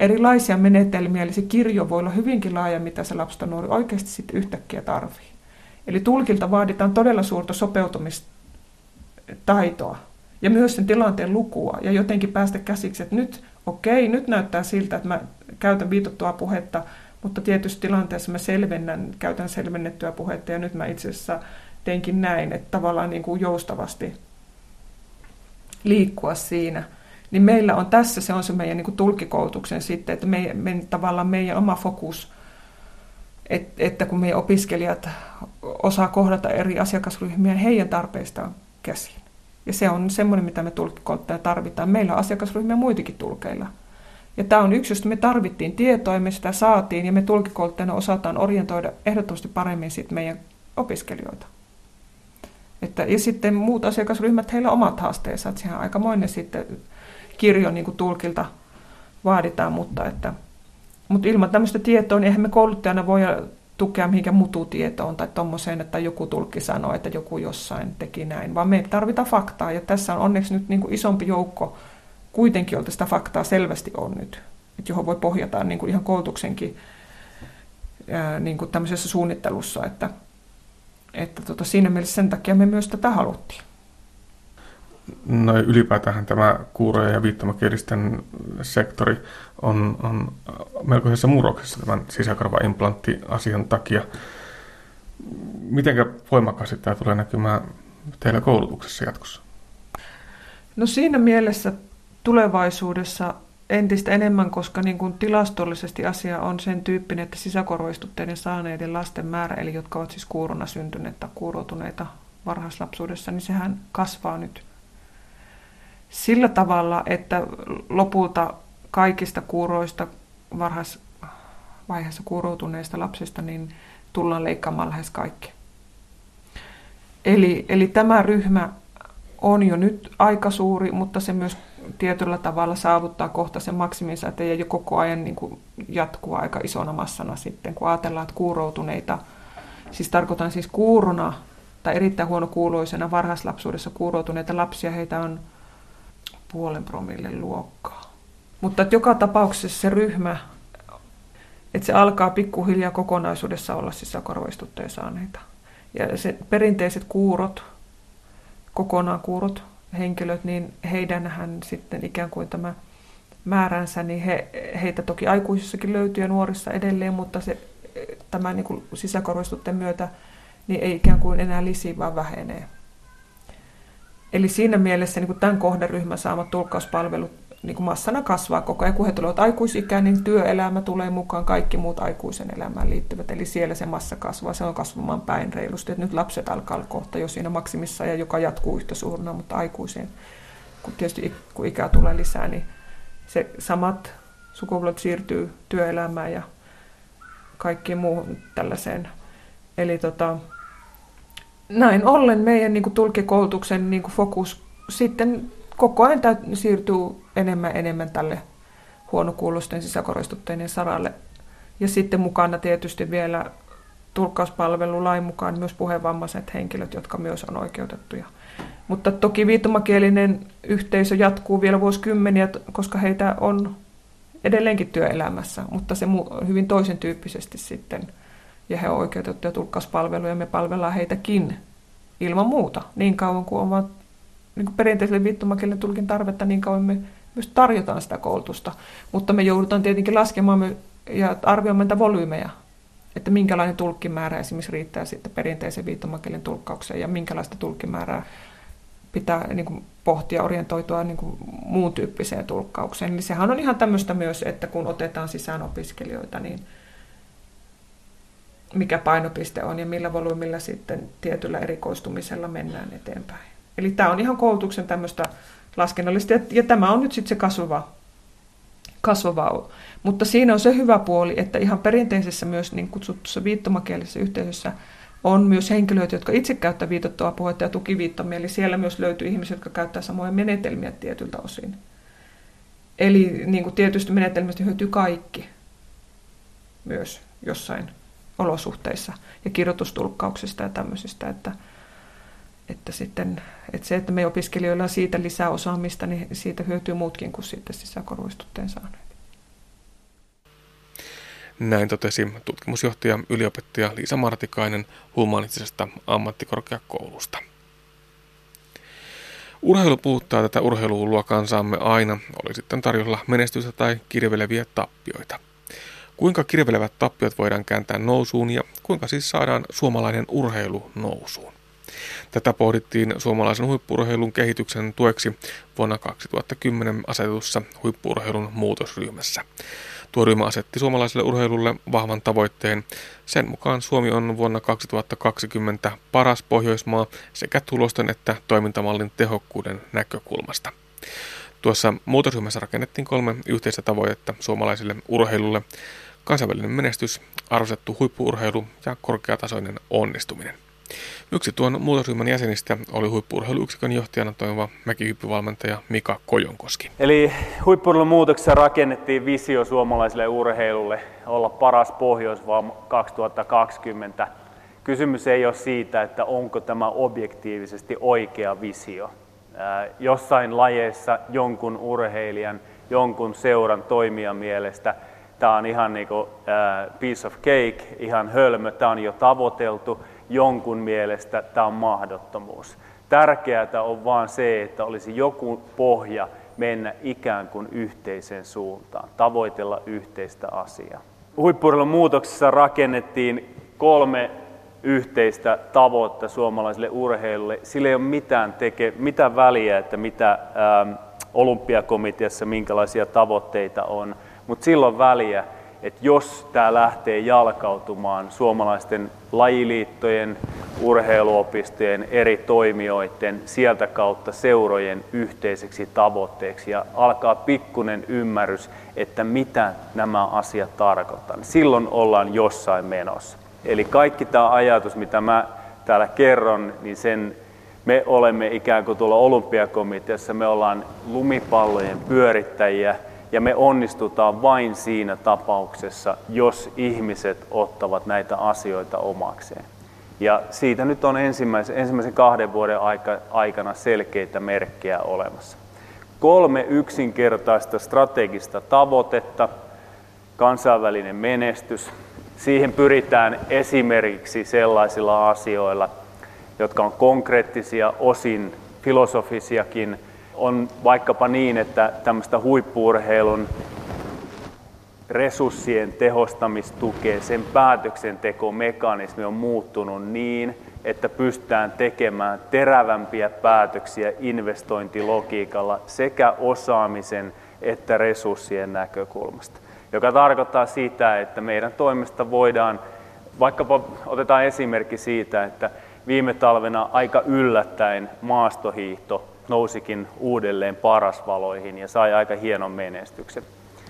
erilaisia menetelmiä. Eli se kirjo voi olla hyvinkin laaja, mitä se lapsi nuori oikeasti sitten yhtäkkiä tarvii. Eli tulkilta vaaditaan todella suurta sopeutumistaitoa ja myös sen tilanteen lukua ja jotenkin päästä käsiksi, että nyt okei, nyt näyttää siltä, että mä käytän viitottua puhetta, mutta tietysti tilanteessa mä selvennän, käytän selvennettyä puhetta ja nyt mä itse asiassa teinkin näin, että tavallaan niin kuin joustavasti liikkua siinä. Niin meillä on tässä, se on se meidän niin kuin tulkikoulutuksen sitten, että me, me, tavallaan meidän oma fokus, et, että kun meidän opiskelijat osaa kohdata eri asiakasryhmiä heidän tarpeistaan käsin. Ja se on semmoinen, mitä me tulkkikouluttajia tarvitaan. Meillä on asiakasryhmiä muitakin tulkeilla. Ja tämä on yksi, josta me tarvittiin tietoa ja me sitä saatiin ja me tulkikouluttajana osataan orientoida ehdottomasti paremmin sit meidän opiskelijoita. Että, ja sitten muut asiakasryhmät, heillä omat haasteensa, että sehän aikamoinen sitten kirjo niin kuin tulkilta vaaditaan, mutta, että, mutta ilman tämmöistä tietoa, niin eihän me kouluttajana voi tukea mihinkään mututietoon tai tuommoiseen, että joku tulkki sanoo, että joku jossain teki näin, vaan me tarvitaan faktaa. Ja tässä on onneksi nyt niin kuin isompi joukko kuitenkin, jolta sitä faktaa selvästi on nyt, että johon voi pohjata niin kuin ihan koulutuksenkin ää, niin kuin tämmöisessä suunnittelussa, että, että tota, siinä mielessä sen takia me myös tätä haluttiin. No ylipäätään tämä kuuroja ja viittomakielisten sektori on, on melkoisessa murroksessa tämän sisäkarvaimplantti-asian takia. Miten voimakkaasti tämä tulee näkymään teillä koulutuksessa jatkossa? No siinä mielessä tulevaisuudessa entistä enemmän, koska niin kuin tilastollisesti asia on sen tyyppinen, että sisäkorvaistutteiden saaneiden lasten määrä, eli jotka ovat siis kuurona syntyneet tai kuuroutuneita varhaislapsuudessa, niin sehän kasvaa nyt sillä tavalla, että lopulta kaikista kuuroista varhaisvaiheessa kuuroutuneista lapsista niin tullaan leikkaamaan lähes kaikki. Eli, eli tämä ryhmä on jo nyt aika suuri, mutta se myös tietyllä tavalla saavuttaa kohta sen maksiminsa, että ei koko ajan niin kuin jatkuu aika isona massana sitten, kun ajatellaan, että kuuroutuneita, siis tarkoitan siis kuurona tai erittäin huonokuuloisena varhaislapsuudessa kuuroutuneita lapsia, heitä on puolen promille luokkaa. Mutta että joka tapauksessa se ryhmä, että se alkaa pikkuhiljaa kokonaisuudessa olla sisäkorvaistutteen saaneita. Ja se perinteiset kuurot, kokonaan kuurot henkilöt, niin heidänhän sitten ikään kuin tämä määränsä, niin he, heitä toki aikuisissakin löytyy ja nuorissa edelleen, mutta se, tämä niin sisäkorvaistutteen myötä niin ei ikään kuin enää lisi, vaan vähenee. Eli siinä mielessä niin kuin tämän kohderyhmän saamat tulkkauspalvelut niin kuin massana kasvaa koko ajan. Kun he tulevat aikuisikään, niin työelämä tulee mukaan, kaikki muut aikuisen elämään liittyvät. Eli siellä se massa kasvaa, se on kasvamaan päin reilusti. Et nyt lapset alkaa olla kohta jo siinä maksimissa, ja joka jatkuu yhtä suurena, mutta aikuiseen, kun tietysti kun ikää tulee lisää, niin se samat sukupolvet siirtyy työelämään ja kaikkiin muuhun tällaiseen. Eli tota, näin ollen meidän niin kuin tulkikoulutuksen niin kuin fokus sitten koko ajan siirtyy enemmän enemmän tälle huonokuulosten sisäkoristutteiden saralle. Ja sitten mukana tietysti vielä tulkkauspalvelulain mukaan myös puhevammaiset henkilöt, jotka myös on oikeutettuja. Mutta toki viittomakielinen yhteisö jatkuu vielä vuosikymmeniä, koska heitä on edelleenkin työelämässä, mutta se hyvin toisen tyyppisesti sitten – ja he ovat oikeutettuja tulkkauspalveluja, me palvellaan heitäkin ilman muuta. Niin kauan kuin ovat niin kuin perinteiselle viittomakielen tulkin tarvetta, niin kauan me myös tarjotaan sitä koulutusta. Mutta me joudutaan tietenkin laskemaan ja arvioimaan niitä volyymeja, että minkälainen tulkkimäärä esimerkiksi riittää sitten perinteisen viittomakielen tulkkaukseen ja minkälaista tulkkimäärää pitää niin kuin, pohtia orientoitua niin kuin, muun tyyppiseen tulkkaukseen. Eli sehän on ihan tämmöistä myös, että kun otetaan sisään opiskelijoita, niin mikä painopiste on ja millä volyymilla sitten tietyllä erikoistumisella mennään eteenpäin. Eli tämä on ihan koulutuksen tämmöistä laskennallista, ja, tämä on nyt sitten se kasvava, kasvava. Mutta siinä on se hyvä puoli, että ihan perinteisessä myös niin kutsutussa viittomakielisessä yhteisössä on myös henkilöitä, jotka itse käyttävät viitottua puhetta ja tukiviittomia, eli siellä myös löytyy ihmisiä, jotka käyttävät samoja menetelmiä tietyltä osin. Eli niin kuin tietysti menetelmistä hyötyy kaikki myös jossain olosuhteissa ja kirjoitustulkkauksista ja tämmöisistä, että, että, sitten, että se, että me opiskelijoilla on siitä lisää osaamista, niin siitä hyötyy muutkin kuin sitten sisäkorvaistutteen saaneet. Näin totesi tutkimusjohtaja yliopettaja Liisa Martikainen humanistisesta ammattikorkeakoulusta. Urheilu puhuttaa tätä urheiluhullua kansaamme aina, oli sitten tarjolla menestystä tai kirveleviä tappioita. Kuinka kirvelevät tappiot voidaan kääntää nousuun ja kuinka siis saadaan suomalainen urheilu nousuun? Tätä pohdittiin suomalaisen huippurheilun kehityksen tueksi vuonna 2010 asetussa huippurheilun muutosryhmässä. Tuo ryhmä asetti suomalaiselle urheilulle vahvan tavoitteen. Sen mukaan Suomi on vuonna 2020 paras Pohjoismaa sekä tulosten että toimintamallin tehokkuuden näkökulmasta. Tuossa muutosryhmässä rakennettiin kolme yhteistä tavoitetta suomalaiselle urheilulle kansainvälinen menestys, arvostettu huippuurheilu ja korkeatasoinen onnistuminen. Yksi tuon muutosryhmän jäsenistä oli huippuurheiluyksikön johtajana toimiva mäkihyppyvalmentaja Mika Kojonkoski. Eli huippuurheilun muutoksessa rakennettiin visio suomalaiselle urheilulle olla paras Pohjoismaa 2020. Kysymys ei ole siitä, että onko tämä objektiivisesti oikea visio. Jossain lajeissa jonkun urheilijan, jonkun seuran toimijan mielestä – tämä on ihan niin kuin, äh, piece of cake, ihan hölmö, tämä on jo tavoiteltu, jonkun mielestä tämä on mahdottomuus. Tärkeää on vaan se, että olisi joku pohja mennä ikään kuin yhteiseen suuntaan, tavoitella yhteistä asiaa. Huippurheilun muutoksessa rakennettiin kolme yhteistä tavoitetta suomalaiselle urheilulle. Sillä ei ole mitään, teke, mitään väliä, että mitä ähm, olympiakomiteassa, minkälaisia tavoitteita on. Mutta silloin väliä, että jos tämä lähtee jalkautumaan suomalaisten lajiliittojen, urheiluopistojen, eri toimijoiden, sieltä kautta seurojen yhteiseksi tavoitteeksi ja alkaa pikkunen ymmärrys, että mitä nämä asiat tarkoittavat, niin silloin ollaan jossain menossa. Eli kaikki tämä ajatus, mitä mä täällä kerron, niin sen me olemme ikään kuin tuolla olympiakomiteassa, me ollaan lumipallojen pyörittäjiä, ja me onnistutaan vain siinä tapauksessa, jos ihmiset ottavat näitä asioita omakseen. Ja siitä nyt on ensimmäisen, ensimmäisen kahden vuoden aikana selkeitä merkkejä olemassa. Kolme yksinkertaista strategista tavoitetta, kansainvälinen menestys. Siihen pyritään esimerkiksi sellaisilla asioilla, jotka on konkreettisia, osin filosofisiakin, on vaikkapa niin, että tämmöistä huippuurheilun resurssien tehostamistukea, sen päätöksentekomekanismi on muuttunut niin, että pystytään tekemään terävämpiä päätöksiä investointilogiikalla sekä osaamisen että resurssien näkökulmasta. Joka tarkoittaa sitä, että meidän toimesta voidaan, vaikkapa otetaan esimerkki siitä, että viime talvena aika yllättäen maastohiihto nousikin uudelleen parasvaloihin ja sai aika hienon menestyksen.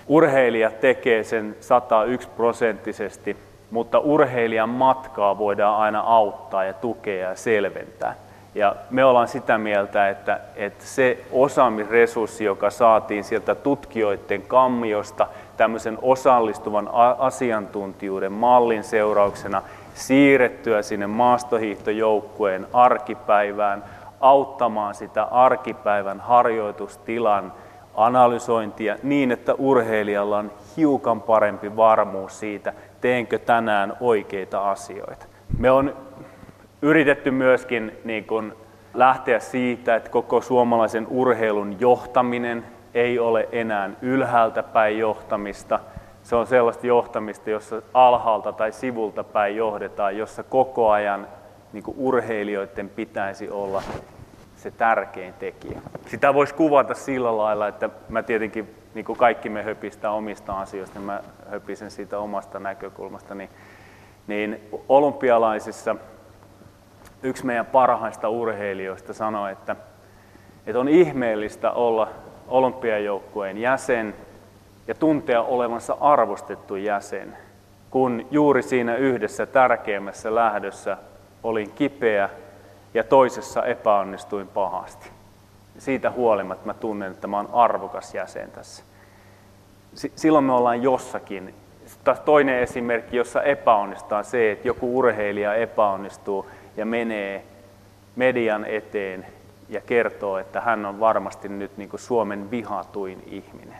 Urheilija tekee sen 101 prosenttisesti, mutta urheilijan matkaa voidaan aina auttaa ja tukea ja selventää. Ja me ollaan sitä mieltä, että, että se osaamisresurssi, joka saatiin sieltä tutkijoiden kammiosta tämmöisen osallistuvan asiantuntijuuden mallin seurauksena siirrettyä sinne maastohiihtojoukkueen arkipäivään, auttamaan sitä arkipäivän harjoitustilan analysointia niin, että urheilijalla on hiukan parempi varmuus siitä, teenkö tänään oikeita asioita. Me on yritetty myöskin niin kuin lähteä siitä, että koko suomalaisen urheilun johtaminen ei ole enää ylhäältä päin johtamista. Se on sellaista johtamista, jossa alhaalta tai sivulta päin johdetaan, jossa koko ajan niin urheilijoiden pitäisi olla se tärkein tekijä. Sitä voisi kuvata sillä lailla, että mä tietenkin, niin kuin kaikki me höpistää omista asioista, niin mä höpisen siitä omasta näkökulmasta, niin, niin olympialaisissa yksi meidän parhaista urheilijoista sanoi, että, että on ihmeellistä olla olympiajoukkueen jäsen ja tuntea olevansa arvostettu jäsen, kun juuri siinä yhdessä tärkeimmässä lähdössä olin kipeä ja toisessa epäonnistuin pahasti. Siitä huolimatta mä tunnen, että mä oon arvokas jäsen tässä. Silloin me ollaan jossakin. Taas toinen esimerkki, jossa epäonnistaa se, että joku urheilija epäonnistuu ja menee median eteen ja kertoo, että hän on varmasti nyt niin kuin Suomen vihatuin ihminen.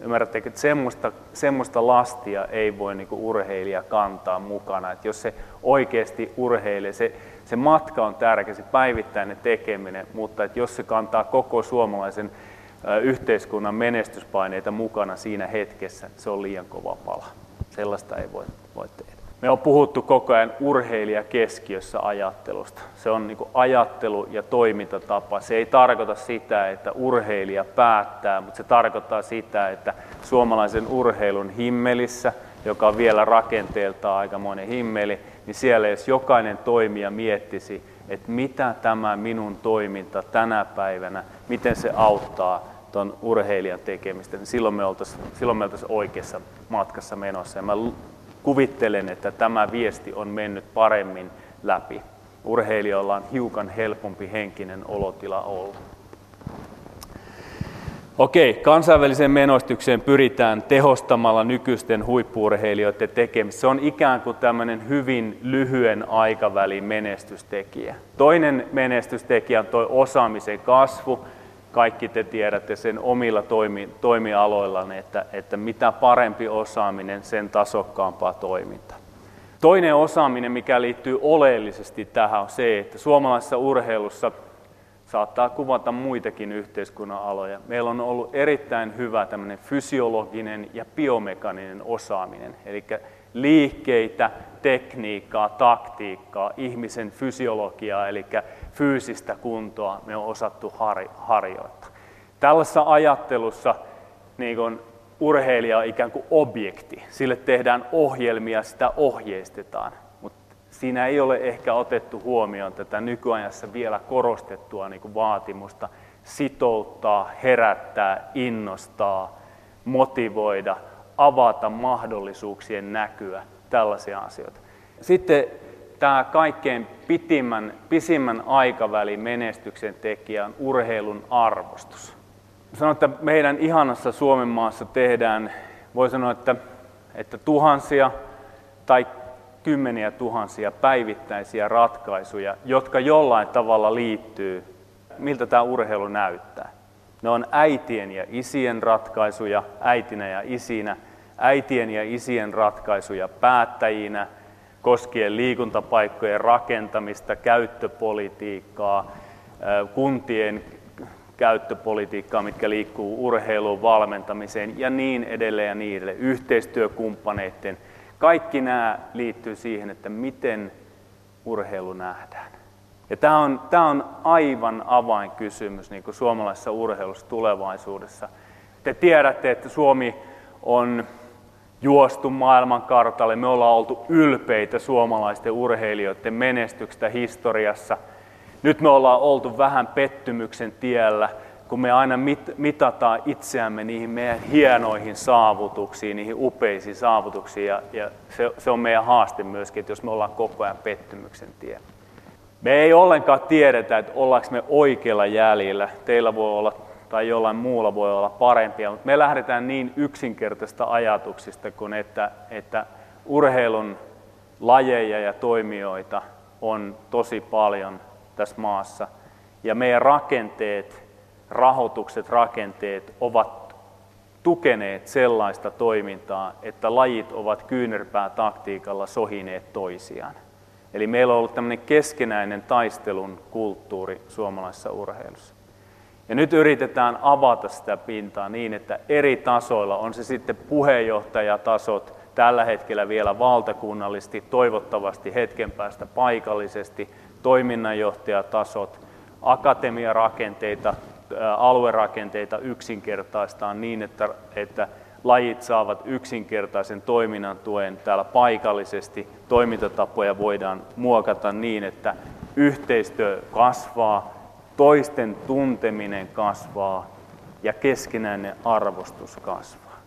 Ymmärrättekö, että semmoista, semmoista lastia ei voi niin kuin urheilija kantaa mukana. Että jos se oikeasti urheilee, se, se matka on tärkeä, se päivittäinen tekeminen, mutta että jos se kantaa koko suomalaisen yhteiskunnan menestyspaineita mukana siinä hetkessä, se on liian kova pala. Sellaista ei voi, voi tehdä. Me on puhuttu koko ajan urheilija keskiössä ajattelusta. Se on niin ajattelu ja toimintatapa. Se ei tarkoita sitä, että urheilija päättää, mutta se tarkoittaa sitä, että suomalaisen urheilun himmelissä, joka on vielä rakenteeltaan aikamoinen himmeli, niin siellä jos jokainen toimija miettisi, että mitä tämä minun toiminta tänä päivänä, miten se auttaa tuon urheilijan tekemistä, niin silloin me oltaisiin silloin me oltaisiin oikeassa matkassa menossa. Ja mä kuvittelen, että tämä viesti on mennyt paremmin läpi. Urheilijoilla on hiukan helpompi henkinen olotila olla. Okei, kansainväliseen menostukseen pyritään tehostamalla nykyisten huippuurheilijoiden tekemistä. Se on ikään kuin tämmöinen hyvin lyhyen aikavälin menestystekijä. Toinen menestystekijä on tuo osaamisen kasvu. Kaikki te tiedätte sen omilla toimi, toimialoillanne, että, että mitä parempi osaaminen, sen tasokkaampaa toiminta. Toinen osaaminen, mikä liittyy oleellisesti tähän, on se, että suomalaisessa urheilussa saattaa kuvata muitakin yhteiskunnan aloja. Meillä on ollut erittäin hyvä fysiologinen ja biomekaninen osaaminen, eli liikkeitä, tekniikkaa, taktiikkaa, ihmisen fysiologiaa, eli fyysistä kuntoa me on osattu harjoittaa. Tällaisessa ajattelussa niin kuin urheilija on ikään kuin objekti. Sille tehdään ohjelmia, sitä ohjeistetaan. Mutta siinä ei ole ehkä otettu huomioon tätä nykyajassa vielä korostettua niin kuin vaatimusta sitouttaa, herättää, innostaa, motivoida, avata mahdollisuuksien näkyä, tällaisia asioita. Sitten tämä kaikkein pitimmän, pisimmän aikavälin menestyksen tekijä on urheilun arvostus. Sanon, että meidän ihanassa Suomen maassa tehdään, voi sanoa, että, että tuhansia tai kymmeniä tuhansia päivittäisiä ratkaisuja, jotka jollain tavalla liittyy, miltä tämä urheilu näyttää. Ne on äitien ja isien ratkaisuja, äitinä ja isinä, äitien ja isien ratkaisuja päättäjinä, koskien liikuntapaikkojen rakentamista, käyttöpolitiikkaa, kuntien käyttöpolitiikkaa, mitkä liikkuu urheiluun, valmentamiseen ja niin edelleen ja niin edelleen, yhteistyökumppaneiden. Kaikki nämä liittyy siihen, että miten urheilu nähdään. Ja tämä on, tämä on aivan avainkysymys niin kuin suomalaisessa urheilussa tulevaisuudessa. Te tiedätte, että Suomi on juostu maailmankartalle. Me ollaan oltu ylpeitä suomalaisten urheilijoiden menestyksestä historiassa. Nyt me ollaan oltu vähän pettymyksen tiellä, kun me aina mit- mitataan itseämme niihin meidän hienoihin saavutuksiin, niihin upeisiin saavutuksiin. Ja, ja se, se on meidän haaste myöskin, että jos me ollaan koko ajan pettymyksen tiellä. Me ei ollenkaan tiedetä, että ollaanko me oikealla jäljellä. Teillä voi olla tai jollain muulla voi olla parempia, mutta me lähdetään niin yksinkertaista ajatuksista kuin että, että urheilun lajeja ja toimijoita on tosi paljon tässä maassa. Ja meidän rakenteet, rahoitukset, rakenteet ovat tukeneet sellaista toimintaa, että lajit ovat kyynärpää taktiikalla sohineet toisiaan. Eli meillä on ollut tämmöinen keskenäinen taistelun kulttuuri suomalaisessa urheilussa. Ja nyt yritetään avata sitä pintaa niin, että eri tasoilla, on se sitten puheenjohtajatasot, tällä hetkellä vielä valtakunnallisesti, toivottavasti hetken päästä paikallisesti, toiminnanjohtajatasot, akatemiarakenteita, aluerakenteita yksinkertaistaan niin, että, että lajit saavat yksinkertaisen toiminnan tuen täällä paikallisesti. Toimintatapoja voidaan muokata niin, että yhteistyö kasvaa, toisten tunteminen kasvaa ja keskinäinen arvostus kasvaa.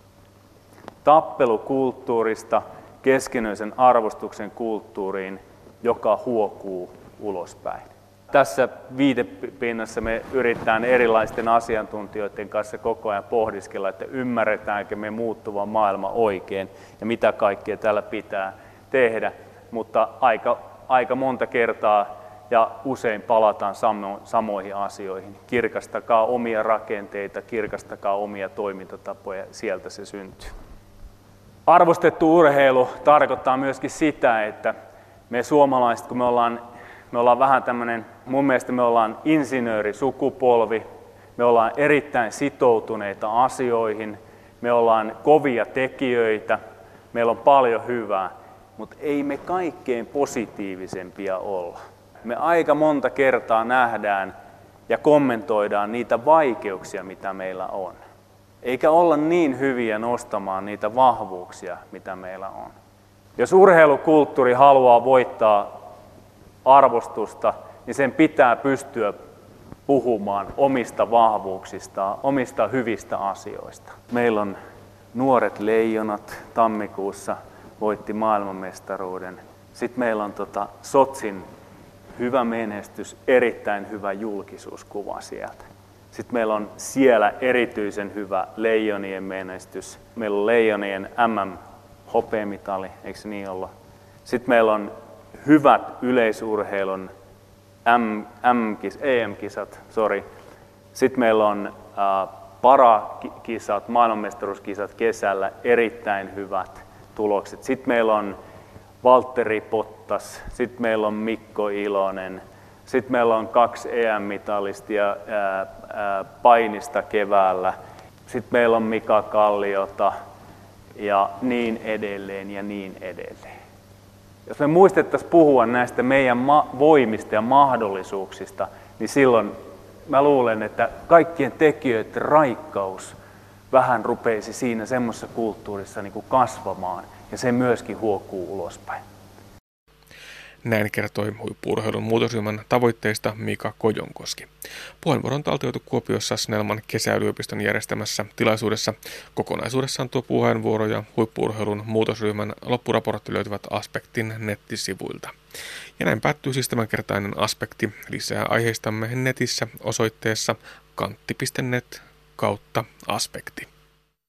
Tappelukulttuurista keskinäisen arvostuksen kulttuuriin, joka huokuu ulospäin. Tässä viitepinnassa me yritetään erilaisten asiantuntijoiden kanssa koko ajan pohdiskella, että ymmärretäänkö me muuttuva maailma oikein ja mitä kaikkea täällä pitää tehdä. Mutta aika, aika monta kertaa ja usein palataan samo, samoihin asioihin. Kirkastakaa omia rakenteita, kirkastakaa omia toimintatapoja, sieltä se syntyy. Arvostettu urheilu tarkoittaa myöskin sitä, että me suomalaiset, kun me ollaan, me ollaan vähän tämmöinen, mun mielestä me ollaan insinöörisukupolvi, me ollaan erittäin sitoutuneita asioihin, me ollaan kovia tekijöitä, meillä on paljon hyvää, mutta ei me kaikkein positiivisempia olla me aika monta kertaa nähdään ja kommentoidaan niitä vaikeuksia, mitä meillä on. Eikä olla niin hyviä nostamaan niitä vahvuuksia, mitä meillä on. Jos urheilukulttuuri haluaa voittaa arvostusta, niin sen pitää pystyä puhumaan omista vahvuuksistaan, omista hyvistä asioista. Meillä on nuoret leijonat tammikuussa voitti maailmanmestaruuden. Sitten meillä on tota Sotsin hyvä menestys, erittäin hyvä julkisuuskuva sieltä. Sitten meillä on siellä erityisen hyvä leijonien menestys. Meillä on leijonien MM hopeamitali, eikö se niin olla? Sitten meillä on hyvät yleisurheilun M, M-kis, EM-kisat, sorry. Sitten meillä on äh, parakisat, maailmanmestaruuskisat kesällä, erittäin hyvät tulokset. Sitten meillä on Valtteri Pottas, sitten meillä on Mikko Ilonen, sitten meillä on kaksi EM-mitalistia painista keväällä, sitten meillä on Mika Kalliota ja niin edelleen ja niin edelleen. Jos me muistettaisiin puhua näistä meidän voimista ja mahdollisuuksista, niin silloin mä luulen, että kaikkien tekijöiden raikkaus vähän rupeisi siinä semmoisessa kulttuurissa niin kuin kasvamaan ja se myöskin huokuu ulospäin. Näin kertoi huippuurheilun muutosryhmän tavoitteista Mika Kojonkoski. Puheenvuoro on taltioitu Kuopiossa Snellman kesäyliopiston järjestämässä tilaisuudessa. Kokonaisuudessaan tuo puheenvuoro ja huippuurheilun muutosryhmän loppuraportti löytyvät Aspektin nettisivuilta. Ja näin päättyy siis tämänkertainen aspekti. Lisää aiheistamme netissä osoitteessa kantti.net kautta aspekti.